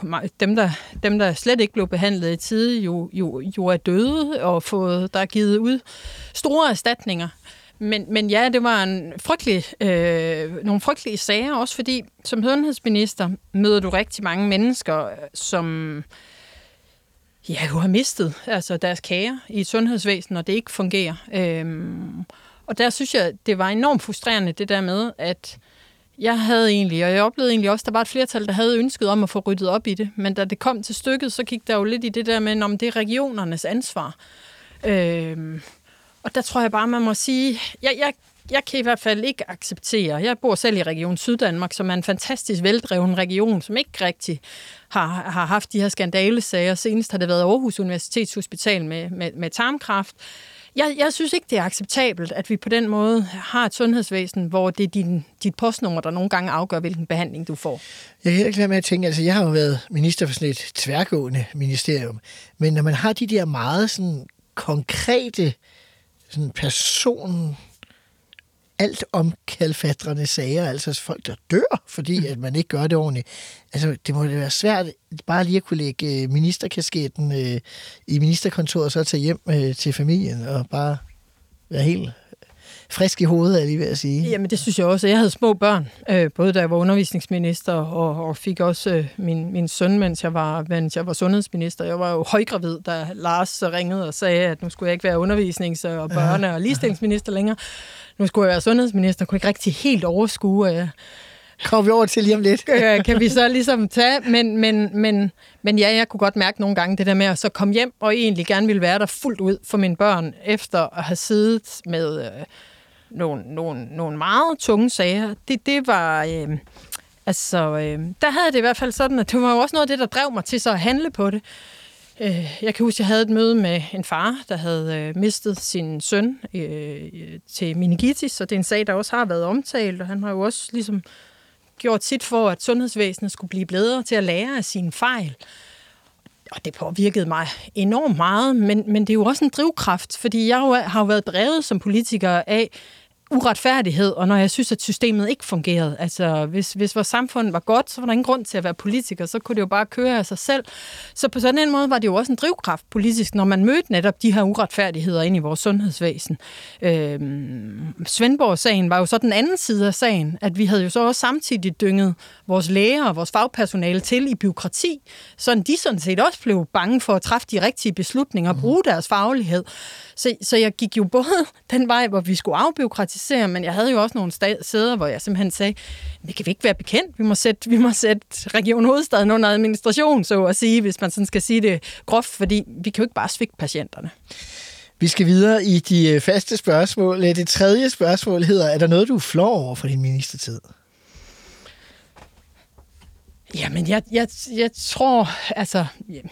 dem der, dem, der slet ikke blev behandlet i tide, jo, jo, jo er døde og fået, der er givet ud store erstatninger men, men ja, det var en frygtelig, øh, nogle frygtelige sager, også fordi som sundhedsminister møder du rigtig mange mennesker, øh, som ja, jo har mistet altså deres kære i et sundhedsvæsen, og det ikke fungerer. Øhm, og der synes jeg, det var enormt frustrerende, det der med, at jeg havde egentlig, og jeg oplevede egentlig også, at der var et flertal, der havde ønsket om at få ryddet op i det. Men da det kom til stykket, så gik der jo lidt i det der med, om det er regionernes ansvar. Øhm, og der tror jeg bare, man må sige, jeg, jeg, jeg kan i hvert fald ikke acceptere, jeg bor selv i Region Syddanmark, som er en fantastisk veldreven region, som ikke rigtig har, har haft de her skandalesager. Senest har det været Aarhus Universitetshospital med, med, med tarmkræft. Jeg, jeg synes ikke, det er acceptabelt, at vi på den måde har et sundhedsvæsen, hvor det er din, dit postnummer, der nogle gange afgør, hvilken behandling du får. Jeg kan heller ikke med at tænke, altså jeg har jo været minister for sådan et tværgående ministerium, men når man har de der meget sådan konkrete sådan person alt om kalfatrende sager, altså folk, der dør, fordi at man ikke gør det ordentligt. Altså, det må det være svært bare lige at kunne lægge øh, ministerkasketten øh, i ministerkontoret, og så tage hjem øh, til familien og bare være helt frisk i hovedet, er lige ved at sige. Jamen, det synes jeg også. Jeg havde små børn, øh, både da jeg var undervisningsminister, og, og fik også øh, min, min søn, mens jeg, var, mens jeg var sundhedsminister. Jeg var jo højgravid, da Lars ringede og sagde, at nu skulle jeg ikke være undervisnings- og børne- og ligestillingsminister længere. Nu skulle jeg være sundhedsminister, kunne ikke rigtig helt overskue, øh, Kommer vi over til lige om lidt. øh, kan vi så ligesom tage, men, men, men, men ja, jeg kunne godt mærke nogle gange det der med at så komme hjem og egentlig gerne ville være der fuldt ud for mine børn, efter at have siddet med øh, nogle, nogle, nogle meget tunge sager. Det, det var... Øh, altså, øh, der havde det i hvert fald sådan, at det var jo også noget af det, der drev mig til så at handle på det. Øh, jeg kan huske, at jeg havde et møde med en far, der havde øh, mistet sin søn øh, til meningitis, og det er en sag, der også har været omtalt, og han har jo også ligesom gjort sit for, at sundhedsvæsenet skulle blive bedre til at lære af sine fejl. Og det påvirkede mig enormt meget, men, men det er jo også en drivkraft, fordi jeg jo har jo været brevet som politiker af, uretfærdighed, og når jeg synes, at systemet ikke fungerede. Altså, hvis, hvis vores samfund var godt, så var der ingen grund til at være politiker, så kunne det jo bare køre af sig selv. Så på sådan en måde var det jo også en drivkraft politisk, når man mødte netop de her uretfærdigheder ind i vores sundhedsvæsen. Øhm, Svendborg-sagen var jo så den anden side af sagen, at vi havde jo så også samtidig dynget vores læger og vores fagpersonale til i byråkrati, så de sådan set også blev bange for at træffe de rigtige beslutninger og bruge deres faglighed. Så, så jeg gik jo både den vej, hvor vi skulle afbyråkratisere, men jeg havde jo også nogle steder, hvor jeg simpelthen sagde, det kan vi ikke være bekendt. Vi må sætte, vi må sætte Region Hovedstaden under administration, så at sige, hvis man sådan skal sige det groft, fordi vi kan jo ikke bare svigte patienterne. Vi skal videre i de øh, faste spørgsmål. Det tredje spørgsmål hedder, er der noget, du flår over for din ministertid? Jamen, jeg, jeg, jeg tror, altså... Jeg,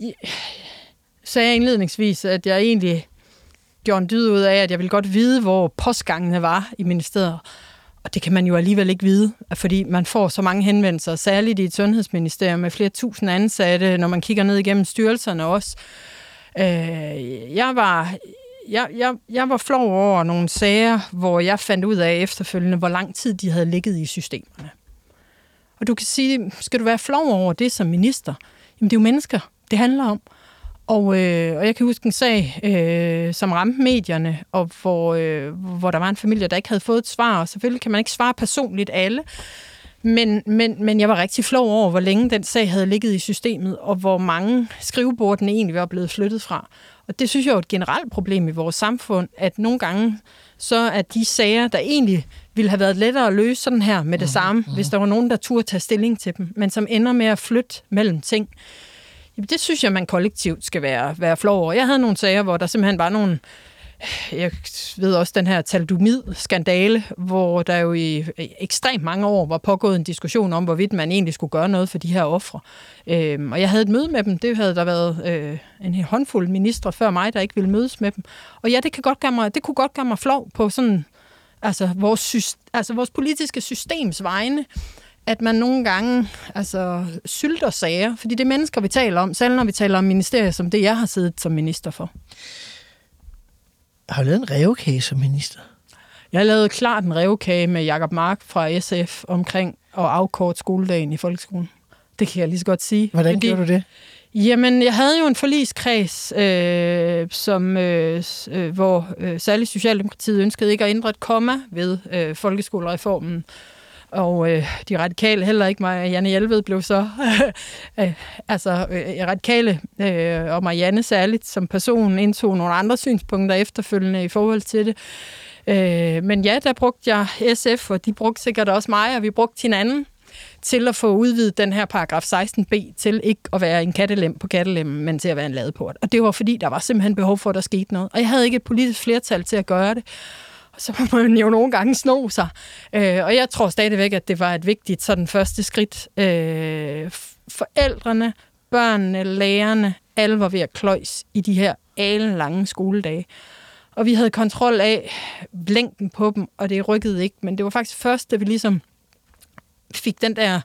jeg, sagde jeg indledningsvis, at jeg egentlig gjorde en dyd ud af, at jeg ville godt vide, hvor postgangene var i ministeriet. Og det kan man jo alligevel ikke vide, fordi man får så mange henvendelser, særligt i et sundhedsministerium med flere tusind ansatte, når man kigger ned igennem styrelserne også. Øh, jeg var jeg, jeg, jeg var flov over nogle sager, hvor jeg fandt ud af efterfølgende, hvor lang tid de havde ligget i systemerne. Og du kan sige, skal du være flov over det som minister? Jamen det er jo mennesker, det handler om. Og, øh, og jeg kan huske en sag, øh, som ramte medierne, og hvor, øh, hvor der var en familie, der ikke havde fået et svar, og selvfølgelig kan man ikke svare personligt alle, men, men, men jeg var rigtig flov over, hvor længe den sag havde ligget i systemet, og hvor mange skrivebord den egentlig var blevet flyttet fra. Og det synes jeg er et generelt problem i vores samfund, at nogle gange så er de sager, der egentlig ville have været lettere at løse sådan her med det mhm, samme, mm-hmm. hvis der var nogen, der turde tage stilling til dem, men som ender med at flytte mellem ting. Jamen, det synes jeg, man kollektivt skal være, være flov over. Jeg havde nogle sager, hvor der simpelthen var nogle jeg ved også den her talidomid-skandale, hvor der jo i ekstremt mange år var pågået en diskussion om, hvorvidt man egentlig skulle gøre noget for de her ofre. Øhm, og jeg havde et møde med dem. Det havde der været øh, en håndfuld ministre før mig, der ikke ville mødes med dem. Og ja, det, kan godt gøre mig, det kunne godt gøre mig flov på sådan, altså vores, altså vores politiske systems vegne, at man nogle gange altså, sylter sager, fordi det er mennesker, vi taler om, selv når vi taler om ministerier som det, jeg har siddet som minister for. Har du lavet en revkage som minister? Jeg lavet klart en revkage med Jakob Mark fra SF omkring at afkorte skoledagen i folkeskolen. Det kan jeg lige så godt sige. Hvordan fordi, gjorde du det? Jamen, jeg havde jo en forliskreds, øh, som, øh, øh, hvor øh, særligt Socialdemokratiet ønskede ikke at ændre et komma ved øh, folkeskolereformen. Og øh, de radikale heller ikke. Mig Janne Hjelved blev så... øh, altså, øh, øh, radikale øh, og Marianne særligt som person indtog nogle andre synspunkter efterfølgende i forhold til det. Øh, men ja, der brugte jeg SF, og de brugte sikkert også mig, og vi brugte hinanden til at få udvidet den her paragraf 16b til ikke at være en kattelem på kattelemmen, men til at være en ladeport. Og det var fordi, der var simpelthen behov for, at der skete noget. Og jeg havde ikke et politisk flertal til at gøre det. Så må man jo nogle gange sno sig. Øh, og jeg tror stadigvæk, at det var et vigtigt sådan første skridt. Øh, forældrene, børnene, lærerne, alle var ved at kløjs i de her lange skoledage. Og vi havde kontrol af længden på dem, og det rykkede ikke. Men det var faktisk først, da vi ligesom fik den der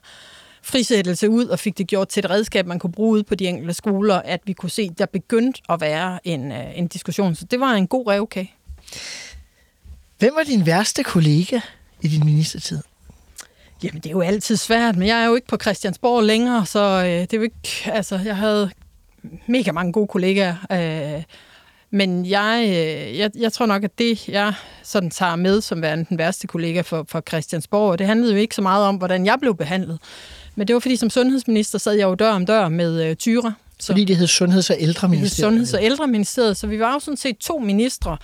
frisættelse ud og fik det gjort til et redskab, man kunne bruge ud på de enkelte skoler, at vi kunne se, at der begyndte at være en, øh, en diskussion. Så det var en god revkage. Hvem var din værste kollega i din ministertid? Jamen, det er jo altid svært, men jeg er jo ikke på Christiansborg længere, så øh, det er jo ikke... Altså, jeg havde mega mange gode kollegaer, øh, men jeg, øh, jeg, jeg tror nok, at det, jeg sådan tager med som værende den værste kollega for, for Christiansborg, det handlede jo ikke så meget om, hvordan jeg blev behandlet. Men det var fordi, som sundhedsminister sad jeg jo dør om dør med øh, Tyre. Så, fordi det hed Sundheds- og Ældreministeriet. Sundheds- og Ældreministeriet, så vi var jo sådan set to ministre.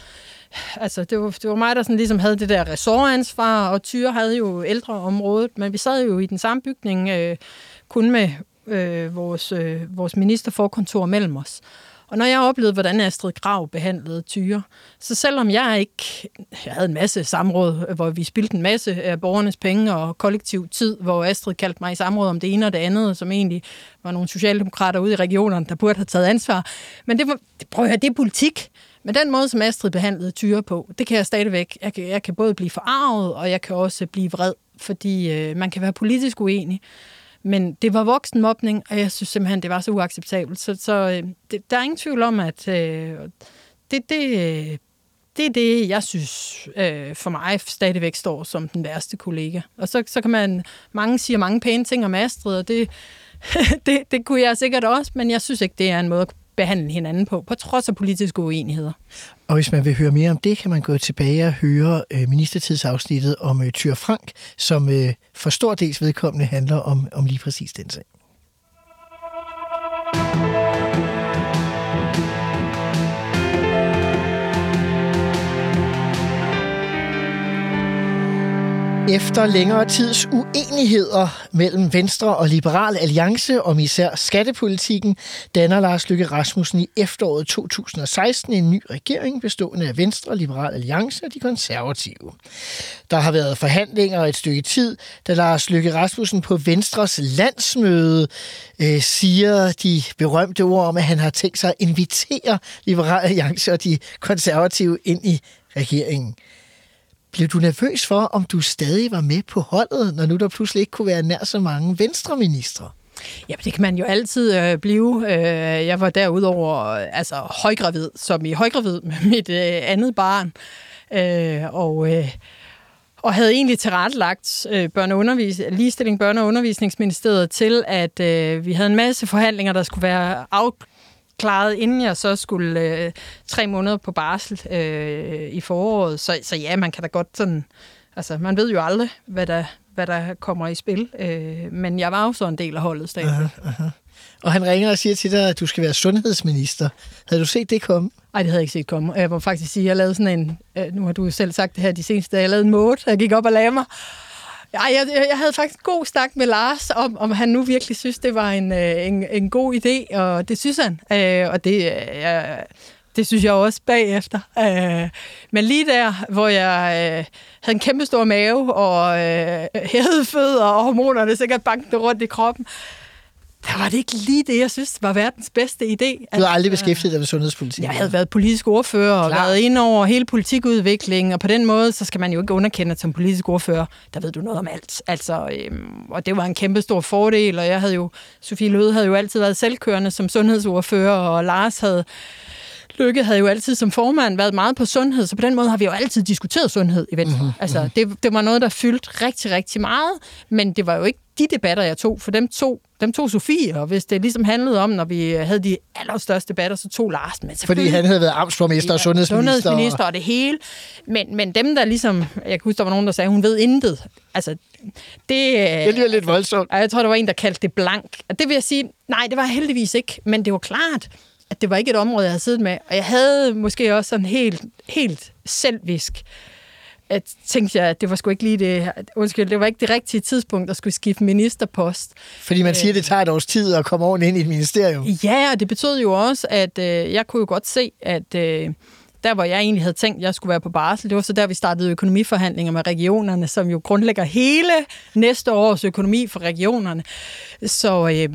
Altså, det var, det var mig, der sådan ligesom havde det der ressortansvar, og Tyre havde jo ældreområdet, men vi sad jo i den samme bygning, øh, kun med øh, vores, øh, vores ministerforkontor mellem os. Og når jeg oplevede, hvordan Astrid Grav behandlede Tyre, så selvom jeg ikke... Jeg havde en masse samråd, hvor vi spildte en masse af borgernes penge og kollektiv tid, hvor Astrid kaldte mig i samråd om det ene og det andet, som egentlig var nogle socialdemokrater ude i regionerne, der burde have taget ansvar. Men det, var, det, prøv at høre, det er politik. Men den måde, som Astrid behandlede Tyre på, det kan jeg stadigvæk... Jeg kan, jeg kan både blive forarvet, og jeg kan også blive vred, fordi øh, man kan være politisk uenig. Men det var voksenmobning, og jeg synes simpelthen, det var så uacceptabelt. Så, så øh, det, der er ingen tvivl om, at øh, det, det, øh, det er det, jeg synes øh, for mig stadigvæk står som den værste kollega. Og så, så kan man, mange siger mange pæne ting om Astrid, og det, det, det kunne jeg sikkert også, men jeg synes ikke, det er en måde at behandle hinanden på, på trods af politiske uenigheder. Og hvis man vil høre mere om det, kan man gå tilbage og høre øh, ministertidsafsnittet om øh, Tyr Frank, som øh, for stor dels vedkommende handler om, om lige præcis den sag. Efter længere tids uenigheder mellem Venstre og Liberal Alliance om især skattepolitikken, danner Lars Lykke Rasmussen i efteråret 2016 en ny regering bestående af Venstre, Liberal Alliance og de konservative. Der har været forhandlinger et stykke tid, da Lars Lykke Rasmussen på Venstres landsmøde øh, siger de berømte ord om, at han har tænkt sig at invitere Liberal Alliance og de konservative ind i regeringen. Blev du nervøs for, om du stadig var med på holdet, når nu der pludselig ikke kunne være nær så mange venstreministre? Ja, det kan man jo altid øh, blive. Øh, jeg var derudover øh, altså, højgravid, som i højgravid med mit øh, andet barn. Øh, og... Øh, og havde egentlig tilrettelagt øh, børneundervis- ligestilling børne- og undervisningsministeriet til, at øh, vi havde en masse forhandlinger, der skulle være af, klaret, inden jeg så skulle øh, tre måneder på barsel øh, i foråret. Så, så ja, man kan da godt sådan... Altså, man ved jo aldrig, hvad der, hvad der kommer i spil. Øh, men jeg var jo så en del af holdet stadig. Uh-huh, uh-huh. Og han ringer og siger til dig, at du skal være sundhedsminister. Havde du set det komme? Nej, det havde jeg ikke set komme. Jeg må faktisk sige, at jeg lavede sådan en... Øh, nu har du selv sagt det her de seneste dage. Jeg lavede en mode. Jeg gik op og lagde mig. Ja, jeg, jeg havde faktisk god snak med Lars om, om han nu virkelig synes, det var en, øh, en, en god idé, og det synes han. Øh, og det, øh, det synes jeg også bagefter. Øh, men lige der, hvor jeg øh, havde en kæmpe stor mave og øh, hævede fødder og hormonerne sikkert bankede rundt i kroppen, der var det ikke lige det, jeg synes var verdens bedste idé. Du har aldrig beskæftiget dig med sundhedspolitik? Jeg havde været politisk ordfører og Klar. været ind over hele politikudviklingen, og på den måde, så skal man jo ikke underkende som politisk ordfører, der ved du noget om alt. Altså, øhm, og det var en kæmpe stor fordel, og jeg havde jo, Sofie Løde havde jo altid været selvkørende som sundhedsordfører, og Lars havde Lykke havde jo altid som formand været meget på sundhed, så på den måde har vi jo altid diskuteret sundhed i Venstre. Mm-hmm. Altså, mhm. det, det var noget, der fyldte rigtig, rigtig meget, men det var jo ikke de debatter, jeg tog, for dem, tog, dem tog Sofie, og hvis det ligesom handlede om, når vi havde de allerstørste debatter, så tog Lars. Men Fordi han havde været amtsborgmester og sundhedsminister. Sundhedsminister og det hele. Men, men dem, der ligesom... Jeg kan huske, der var nogen, der sagde, hun ved intet. Altså, det... Det er lidt voldsomt. Jeg tror, der var en, der kaldte det blank. Og det vil jeg sige, nej, det var heldigvis ikke. Men det var klart, at det var ikke et område, jeg havde siddet med. Og jeg havde måske også sådan helt, helt selvvisk at tænkte jeg, at det var sgu ikke lige det, undskyld, det var ikke det rigtige tidspunkt at skulle skifte ministerpost. Fordi man siger, at det tager et års tid at komme ordentligt ind i et ministerium. Ja, og det betød jo også, at øh, jeg kunne jo godt se, at øh, der, hvor jeg egentlig havde tænkt, at jeg skulle være på barsel, det var så der, vi startede økonomiforhandlinger med regionerne, som jo grundlægger hele næste års økonomi for regionerne. Så, øh,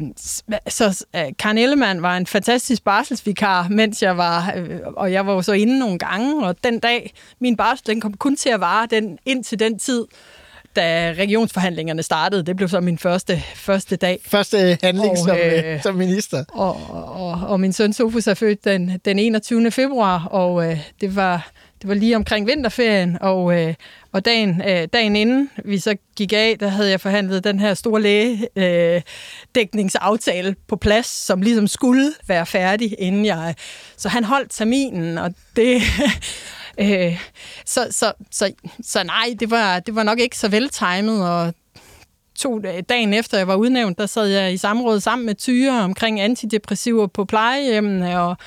så øh, Karen Ellemann var en fantastisk barselsvikar, mens jeg var, øh, og jeg var jo så inde nogle gange, og den dag, min barsel, den kom kun til at vare den, indtil den tid, da regionsforhandlingerne startede. Det blev så min første, første dag. Første handling og, som, øh, som minister. Og, og, og min søn Sofus er født den, den 21. februar, og øh, det var det var lige omkring vinterferien, og, øh, og dagen, øh, dagen inden vi så gik af, der havde jeg forhandlet den her store lægedækningsaftale øh, på plads, som ligesom skulle være færdig, inden jeg... Så han holdt terminen, og det... Øh, så, så, så, så nej, det var, det var nok ikke så veltimet, og to dagen efter jeg var udnævnt, der sad jeg i samråd sammen med Tyre omkring antidepressiver på plejehjemmene, og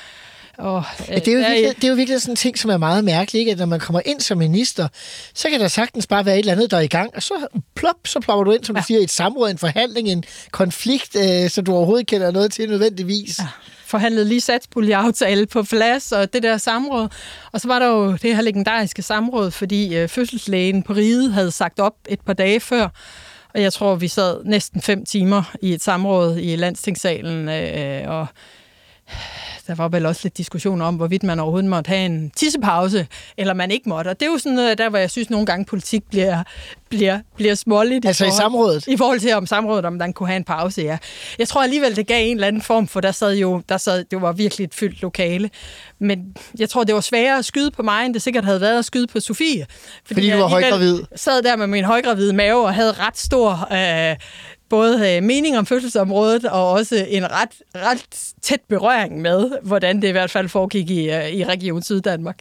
og, ja, det, er jo virkelig, det er jo virkelig sådan en ting, som er meget mærkeligt, ikke? at når man kommer ind som minister, så kan der sagtens bare være et eller andet, der er i gang, og så plop, så plopper du ind, som ja. du siger, et samråd, en forhandling, en konflikt, øh, så du overhovedet kender noget til nødvendigvis. Ja forhandlede lige satspuljeaftale på plads, og det der samråd. Og så var der jo det her legendariske samråd, fordi øh, fødselslægen på riget havde sagt op et par dage før, og jeg tror, vi sad næsten fem timer i et samråd i landstingssalen, øh, og der var vel også lidt diskussion om, hvorvidt man overhovedet måtte have en tissepause, eller man ikke måtte. Og det er jo sådan noget, der hvor jeg synes nogle gange politik bliver, bliver, bliver småligt. Altså i, forhold, i samrådet? I forhold til om samrådet, om man kunne have en pause, ja. Jeg tror alligevel, det gav en eller anden form, for der sad jo, der sad, det var virkelig et fyldt lokale. Men jeg tror, det var sværere at skyde på mig, end det sikkert havde været at skyde på Sofie. Fordi, fordi du var højgravid? sad der med min højgravide mave og havde ret stor... Øh, både øh, mening om fødselsområdet og også en ret, ret tæt berøring med, hvordan det i hvert fald foregik i, øh, i Region Syddanmark.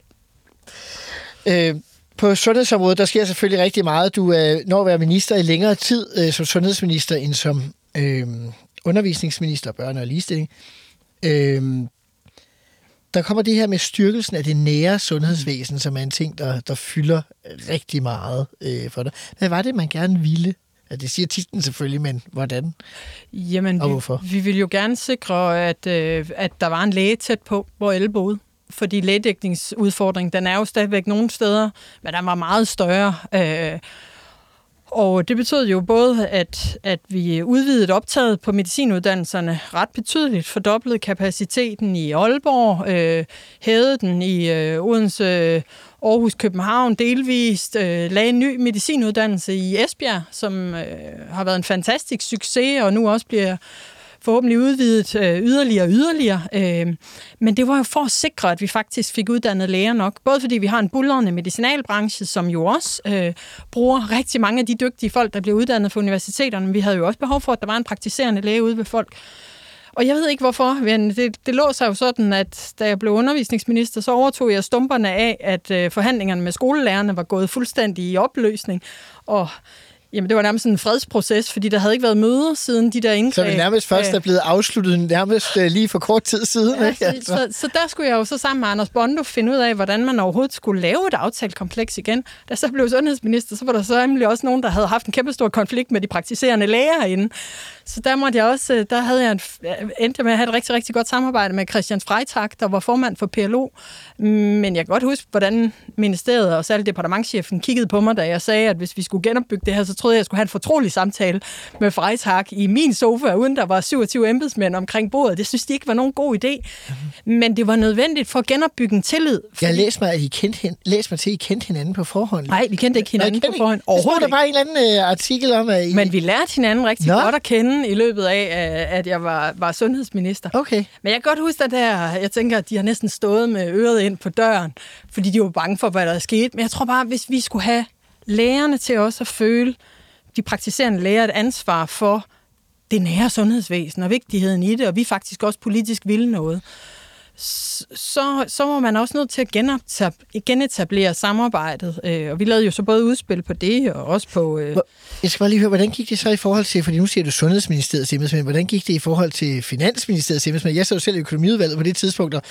Øh, på sundhedsområdet, der sker selvfølgelig rigtig meget. Du øh, når at være minister i længere tid øh, som sundhedsminister end som øh, undervisningsminister, børne og ligestilling. Øh, der kommer det her med styrkelsen af det nære sundhedsvæsen, som er en ting, der, der fylder rigtig meget øh, for dig. Hvad var det, man gerne ville Ja, det siger titlen selvfølgelig, men hvordan Jamen, og hvorfor? Vi, vi vil jo gerne sikre, at, øh, at der var en læge tæt på, hvor alle boede. Fordi lægedækningsudfordringen, den er jo stadigvæk nogle steder, men den var meget større. Øh, og det betød jo både, at, at vi udvidede optaget på medicinuddannelserne ret betydeligt, fordoblede kapaciteten i Aalborg, øh, hævede den i øh, Odense, Aarhus, København delvist, øh, lagde en ny medicinuddannelse i Esbjerg, som øh, har været en fantastisk succes, og nu også bliver forhåbentlig udvidet øh, yderligere og yderligere. Øh, men det var jo for at sikre, at vi faktisk fik uddannet læger nok. Både fordi vi har en bullerende medicinalbranche, som jo også øh, bruger rigtig mange af de dygtige folk, der bliver uddannet fra universiteterne. Men vi havde jo også behov for, at der var en praktiserende læge ude ved folk. Og jeg ved ikke hvorfor, men det, det lå sig jo sådan, at da jeg blev undervisningsminister, så overtog jeg stumperne af, at øh, forhandlingerne med skolelærerne var gået fuldstændig i opløsning. Og Jamen, det var nærmest en fredsproces, fordi der havde ikke været møde siden de der indgreb. Så det nærmest først er blevet afsluttet nærmest øh, lige for kort tid siden, ja, ikke? Altså. Så, så der skulle jeg jo så sammen med Anders Bondo finde ud af, hvordan man overhovedet skulle lave et aftalekompleks igen. Da så blev sundhedsminister, så var der så nemlig også nogen, der havde haft en kæmpe stor konflikt med de praktiserende læger herinde. Så der måtte jeg også, øh, der havde jeg en, endte med at have et rigtig, rigtig godt samarbejde med Christian Freitag, der var formand for PLO. Men jeg kan godt huske, hvordan ministeriet og særligt departementchefen kiggede på mig, da jeg sagde, at hvis vi skulle genopbygge det her, så troede jeg, skulle have en fortrolig samtale med Freitag i min sofa, uden der var 27 embedsmænd omkring bordet. Det synes de ikke var nogen god idé. Men det var nødvendigt for at genopbygge en tillid. Fordi... Jeg læste mig, at I kendte, hin- læste mig til, at I kendte hinanden på forhånd. Nej, vi kendte ikke hinanden kendte på forhånd. Overhovedet. Der bare en eller anden uh, artikel om, at I... Men vi lærte hinanden rigtig Nå. godt at kende i løbet af, at jeg var, var sundhedsminister. Okay. Men jeg kan godt huske, at der, jeg tænker, at de har næsten stået med øret ind på døren, fordi de var bange for, hvad der skete. Men jeg tror bare, hvis vi skulle have lærerne til også at føle, de praktiserende læger et ansvar for det nære sundhedsvæsen og vigtigheden i det, og vi faktisk også politisk vil noget så, så var man også nødt til at genetablere samarbejdet. Øh, og vi lavede jo så både udspil på det, og også på... Øh... Jeg skal bare lige høre, hvordan gik det så i forhold til, fordi nu siger du Sundhedsministeriets embedsmænd, hvordan gik det i forhold til Finansministeriets embedsmænd? Jeg sad jo selv i økonomiudvalget på det tidspunkt, og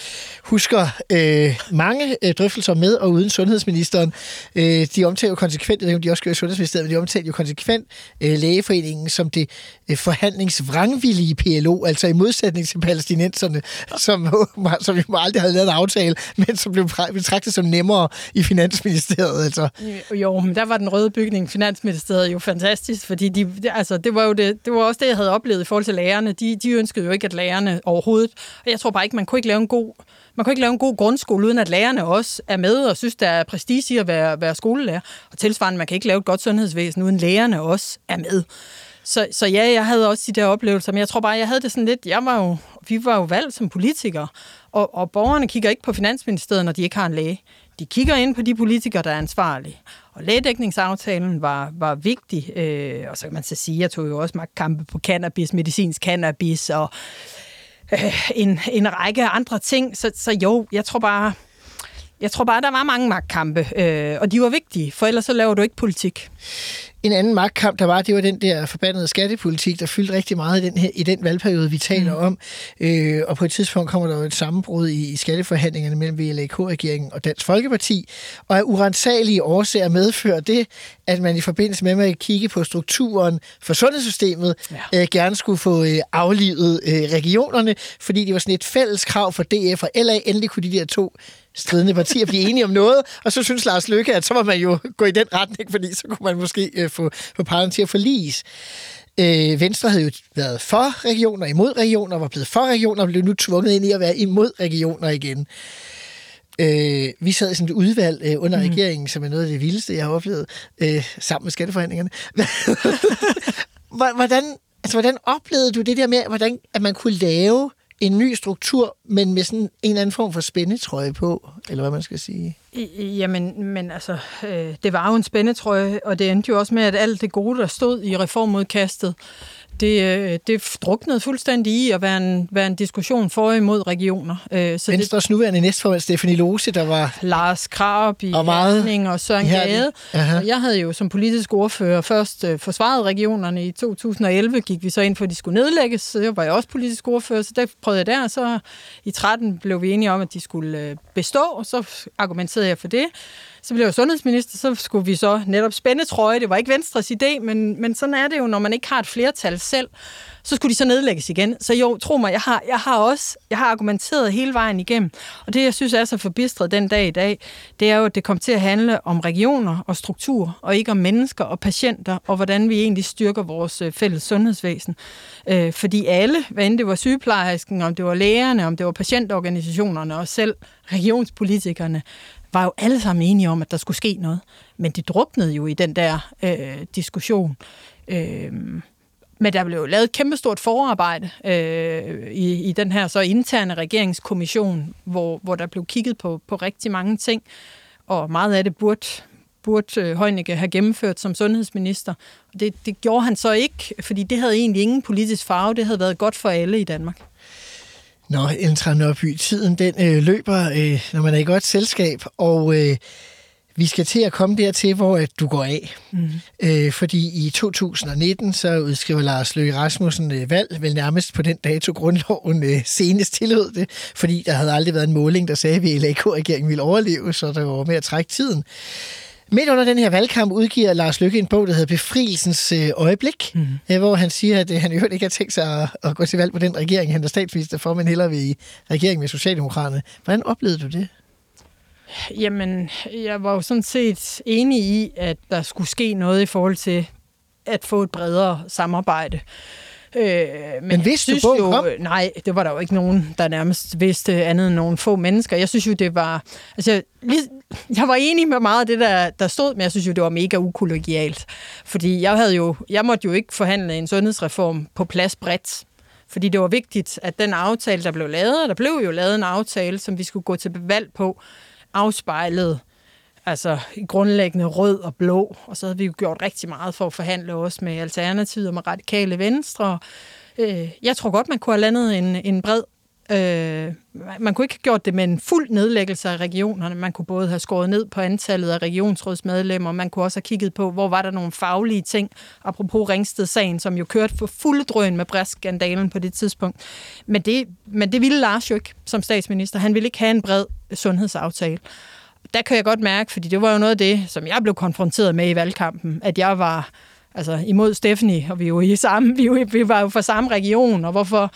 husker øh, mange øh, drøftelser med og uden sundhedsministeren. Øh, de omtaler jo konsekvent, det de også gør i Sundhedsministeriet, men de omtaler jo konsekvent øh, lægeforeningen som det Øh, forhandlingsvrangvillige PLO, altså i modsætning til palæstinenserne, som som vi aldrig havde lavet en aftale, men som blev betragtet som nemmere i Finansministeriet. Altså. Øh, jo, men der var den røde bygning, Finansministeriet, jo fantastisk, fordi de, altså, det, var jo det, det var også det, jeg havde oplevet i forhold til lærerne. De, de ønskede jo ikke, at lærerne overhovedet... Og jeg tror bare ikke, man kunne ikke lave en god man kan ikke lave en god grundskole, uden at lærerne også er med og synes, der er prestige i at være, være skolelærer. Og tilsvarende, man kan ikke lave et godt sundhedsvæsen, uden lærerne også er med. Så, så ja, jeg havde også de der oplevelser, men jeg tror bare, jeg havde det sådan lidt, jeg var jo, vi var jo valgt som politikere, og, og borgerne kigger ikke på Finansministeriet, når de ikke har en læge. De kigger ind på de politikere, der er ansvarlige. Og lægedækningsaftalen var, var vigtig, øh, og så kan man så sige, jeg tog jo også magtkampe på cannabis, medicinsk cannabis og øh, en, en række andre ting. Så, så jo, jeg tror bare, jeg tror bare, der var mange magtkampe, øh, og de var vigtige, for ellers så laver du ikke politik. En anden magtkamp, der var, det var den der forbandede skattepolitik, der fyldte rigtig meget i den, her, i den valgperiode, vi taler mm. om. Øh, og på et tidspunkt kommer der jo et sammenbrud i, i skatteforhandlingerne mellem VLAK-regeringen og Dansk Folkeparti. Og af urensagelige årsager medfører det, at man i forbindelse med at kigge på strukturen for sundhedssystemet, ja. øh, gerne skulle få øh, aflivet øh, regionerne, fordi det var sådan et fælles krav for DF og LA. Endelig kunne de der to stridende partier blive enige om noget, og så synes Lars Løkke, at så må man jo gå i den retning, fordi så kunne man måske øh, få, få parterne til at forlise. Øh, Venstre havde jo været for regioner, imod regioner, var blevet for regioner, og blev nu tvunget ind i at være imod regioner igen. Øh, vi sad i sådan et udvalg øh, under mm. regeringen, som er noget af det vildeste, jeg har oplevet, øh, sammen med skatteforhandlingerne. hvordan, altså, hvordan oplevede du det der med, hvordan, at man kunne lave en ny struktur, men med sådan en eller anden form for spændetrøje på, eller hvad man skal sige? Jamen, men altså, øh, det var jo en spændetrøje, og det endte jo også med, at alt det gode, der stod i reformudkastet, det, øh, det druknede fuldstændig i at være en, være en diskussion for og imod regioner. Øh, så Venstres det, nuværende næstformand, Stefanie Lose, der var... Lars Krab i og, meget og Søren Gade. Jeg havde jo som politisk ordfører først øh, forsvaret regionerne. I 2011 gik vi så ind for, at de skulle nedlægges, så jeg var jeg også politisk ordfører, så der prøvede jeg der. Så i 13 blev vi enige om, at de skulle bestå, og så argumenterede jeg for det. Så blev jeg sundhedsminister, så skulle vi så netop spænde trøje. Det var ikke Venstres idé, men, men sådan er det jo, når man ikke har et flertal selv. Så skulle de så nedlægges igen. Så jo, tro mig, jeg har, jeg har også jeg har argumenteret hele vejen igennem. Og det, jeg synes er så forbistret den dag i dag, det er jo, at det kommer til at handle om regioner og struktur, og ikke om mennesker og patienter, og hvordan vi egentlig styrker vores øh, fælles sundhedsvæsen. Øh, fordi alle, hvad end det var sygeplejersken, om det var lægerne, om det var patientorganisationerne og selv regionspolitikerne, var jo alle sammen enige om, at der skulle ske noget. Men det druknede jo i den der øh, diskussion. Øh, men der blev lavet et kæmpestort forarbejde øh, i, i den her så interne regeringskommission, hvor, hvor der blev kigget på, på rigtig mange ting, og meget af det burde, burde øh, Heunicke have gennemført som sundhedsminister. Og det, det gjorde han så ikke, fordi det havde egentlig ingen politisk farve. Det havde været godt for alle i Danmark. Nå, Eltra Nørby, tiden den øh, løber, øh, når man er i godt selskab, og øh, vi skal til at komme dertil, hvor at du går af. Mm. Øh, fordi i 2019, så udskriver Lars Løkke Rasmussen øh, valg, vel nærmest på den dato grundloven øh, senest tillod det, fordi der havde aldrig været en måling, der sagde, at VLAK-regeringen ville overleve, så der var med at trække tiden. Midt under den her valgkamp udgiver Lars Lykke en bog, der hedder Befrielsens øh, øjeblik, mm. hvor han siger, at øh, han jo ikke har tænkt sig at, at gå til valg på den regering, han er statsminister for, men hellere vil i regering med Socialdemokraterne. Hvordan oplevede du det? Jamen, jeg var jo sådan set enig i, at der skulle ske noget i forhold til at få et bredere samarbejde. Øh, men, men vidste du, jo, kom? Nej, det var der jo ikke nogen, der nærmest vidste andet end nogle få mennesker. Jeg synes jo, det var... Altså, lige, jeg var enig med meget af det, der, der stod, men jeg synes jo, det var mega ukollegialt. Fordi jeg, havde jo, jeg måtte jo ikke forhandle en sundhedsreform på plads bredt. Fordi det var vigtigt, at den aftale, der blev lavet, der blev jo lavet en aftale, som vi skulle gå til valg på, afspejlede altså grundlæggende rød og blå, og så havde vi jo gjort rigtig meget for at forhandle også med Alternativet og med Radikale Venstre. Øh, jeg tror godt, man kunne have landet en, en bred Øh, man kunne ikke have gjort det med en fuld nedlæggelse af regionerne. Man kunne både have skåret ned på antallet af regionsrådsmedlemmer, man kunne også have kigget på, hvor var der nogle faglige ting, apropos Ringsted-sagen, som jo kørte for fuld drøn med bræskandalen på det tidspunkt. Men det, men det ville Lars jo ikke som statsminister. Han ville ikke have en bred sundhedsaftale. Der kan jeg godt mærke, fordi det var jo noget af det, som jeg blev konfronteret med i valgkampen, at jeg var altså imod Stephanie, og vi, jo i samme, vi, vi var jo fra samme region, og hvorfor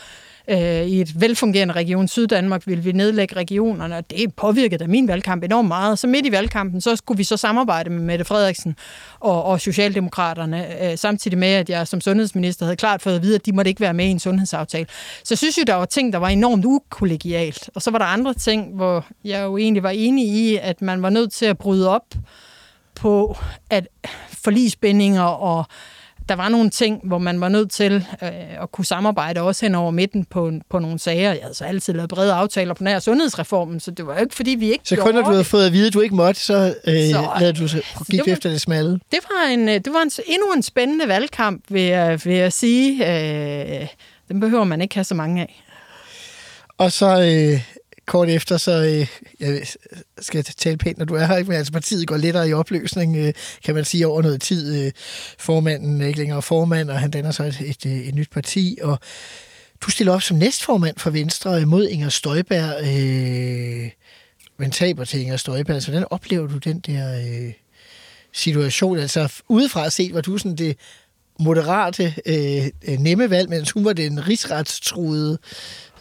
øh, i et velfungerende region Syddanmark ville vi nedlægge regionerne, og det påvirkede da min valgkamp enormt meget. Så midt i valgkampen, så skulle vi så samarbejde med Mette Frederiksen og, og Socialdemokraterne, øh, samtidig med, at jeg som sundhedsminister havde klart fået at vide, at de måtte ikke være med i en sundhedsaftale. Så jeg synes jo, der var ting, der var enormt ukollegialt. Og så var der andre ting, hvor jeg jo egentlig var enig i, at man var nødt til at bryde op på at forligsbindinger og der var nogle ting, hvor man var nødt til øh, at kunne samarbejde også hen over midten på, på nogle sager. Jeg havde så altid lavet brede aftaler på nær sundhedsreformen, så det var jo ikke, fordi vi ikke Så kun når du havde fået at vide, at du ikke måtte, så, øh, så havde du så, gik det var, efter det smalle? Det var, en, øh, det var en, endnu en spændende valgkamp, vil jeg, vil jeg sige. Øh, den behøver man ikke have så mange af. Og så øh, kort efter, så øh, jeg skal tale pænt, når du er her, ikke? men altså partiet går lettere i opløsning, øh, kan man sige, over noget tid. Øh, formanden er ikke længere formand, og han danner så et, et, øh, et, nyt parti, og du stiller op som næstformand for Venstre mod Inger Støjberg, øh, men taber til Inger Støjberg. Altså, hvordan oplever du den der øh, situation? Altså, udefra set var du sådan det moderate, øh, nemme valg, mens hun var den rigsretstruede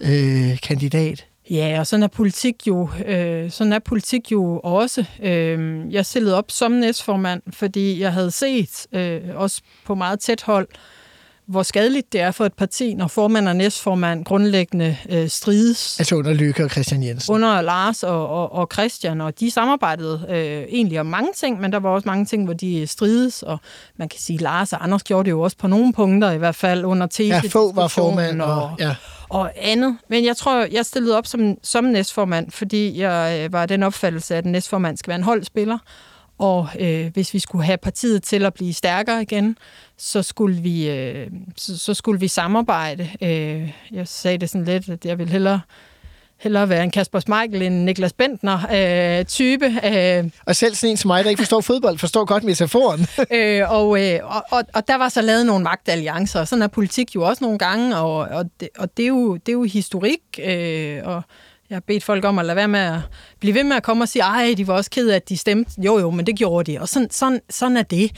øh, kandidat. Ja, og sådan er politik jo, øh, sådan er politik jo også. Øh, jeg stillede op som næstformand, fordi jeg havde set, øh, også på meget tæt hold, hvor skadeligt det er for et parti, når formand og næstformand grundlæggende øh, strides. Altså under Lykke og Christian Jensen. Under Lars og, og, og Christian, og de samarbejdede øh, egentlig om mange ting, men der var også mange ting, hvor de strides, og man kan sige, Lars og Anders gjorde det jo også på nogle punkter, i hvert fald under tese Ja, få var formand, og, og, ja og andet. Men jeg tror, jeg stillede op som, som næstformand, fordi jeg øh, var den opfattelse, at en næstformand skal være en holdspiller, og øh, hvis vi skulle have partiet til at blive stærkere igen, så skulle vi, øh, så, så skulle vi samarbejde. Øh, jeg sagde det sådan lidt, at jeg ville hellere hellere være en Kasper Schmeichel end Niklas Bentner-type. Øh, øh. Og selv sådan en som mig, der ikke forstår fodbold, forstår godt metaforen. øh, og, øh, og, og, og der var så lavet nogle magtalliancer, og sådan er politik jo også nogle gange, og, og, det, og det, er jo, det er jo historik, øh, og jeg har bedt folk om at lade være med at blive ved med at komme og sige, ej, de var også ked af, at de stemte. Jo, jo, men det gjorde de, og sådan, sådan, sådan er det.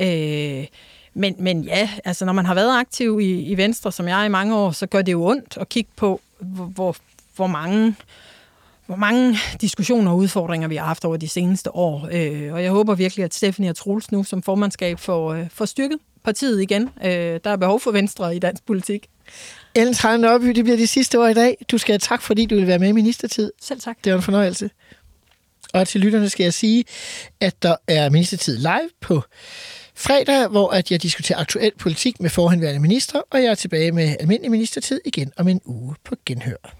Øh, men, men ja, altså når man har været aktiv i, i Venstre, som jeg i mange år, så gør det jo ondt at kigge på, hvor, hvor, hvor mange hvor mange diskussioner og udfordringer vi har haft over de seneste år. Øh, og jeg håber virkelig, at Stephanie og Troels nu som formandskab får, øh, får styrket partiet igen. Øh, der er behov for Venstre i dansk politik. Ellen Trane Nørby, det bliver de sidste år i dag. Du skal have tak, fordi du vil være med i ministertid. Selv tak. Det var en fornøjelse. Og til lytterne skal jeg sige, at der er ministertid live på fredag, hvor at jeg diskuterer aktuel politik med forhenværende minister, og jeg er tilbage med almindelig ministertid igen om en uge på genhør.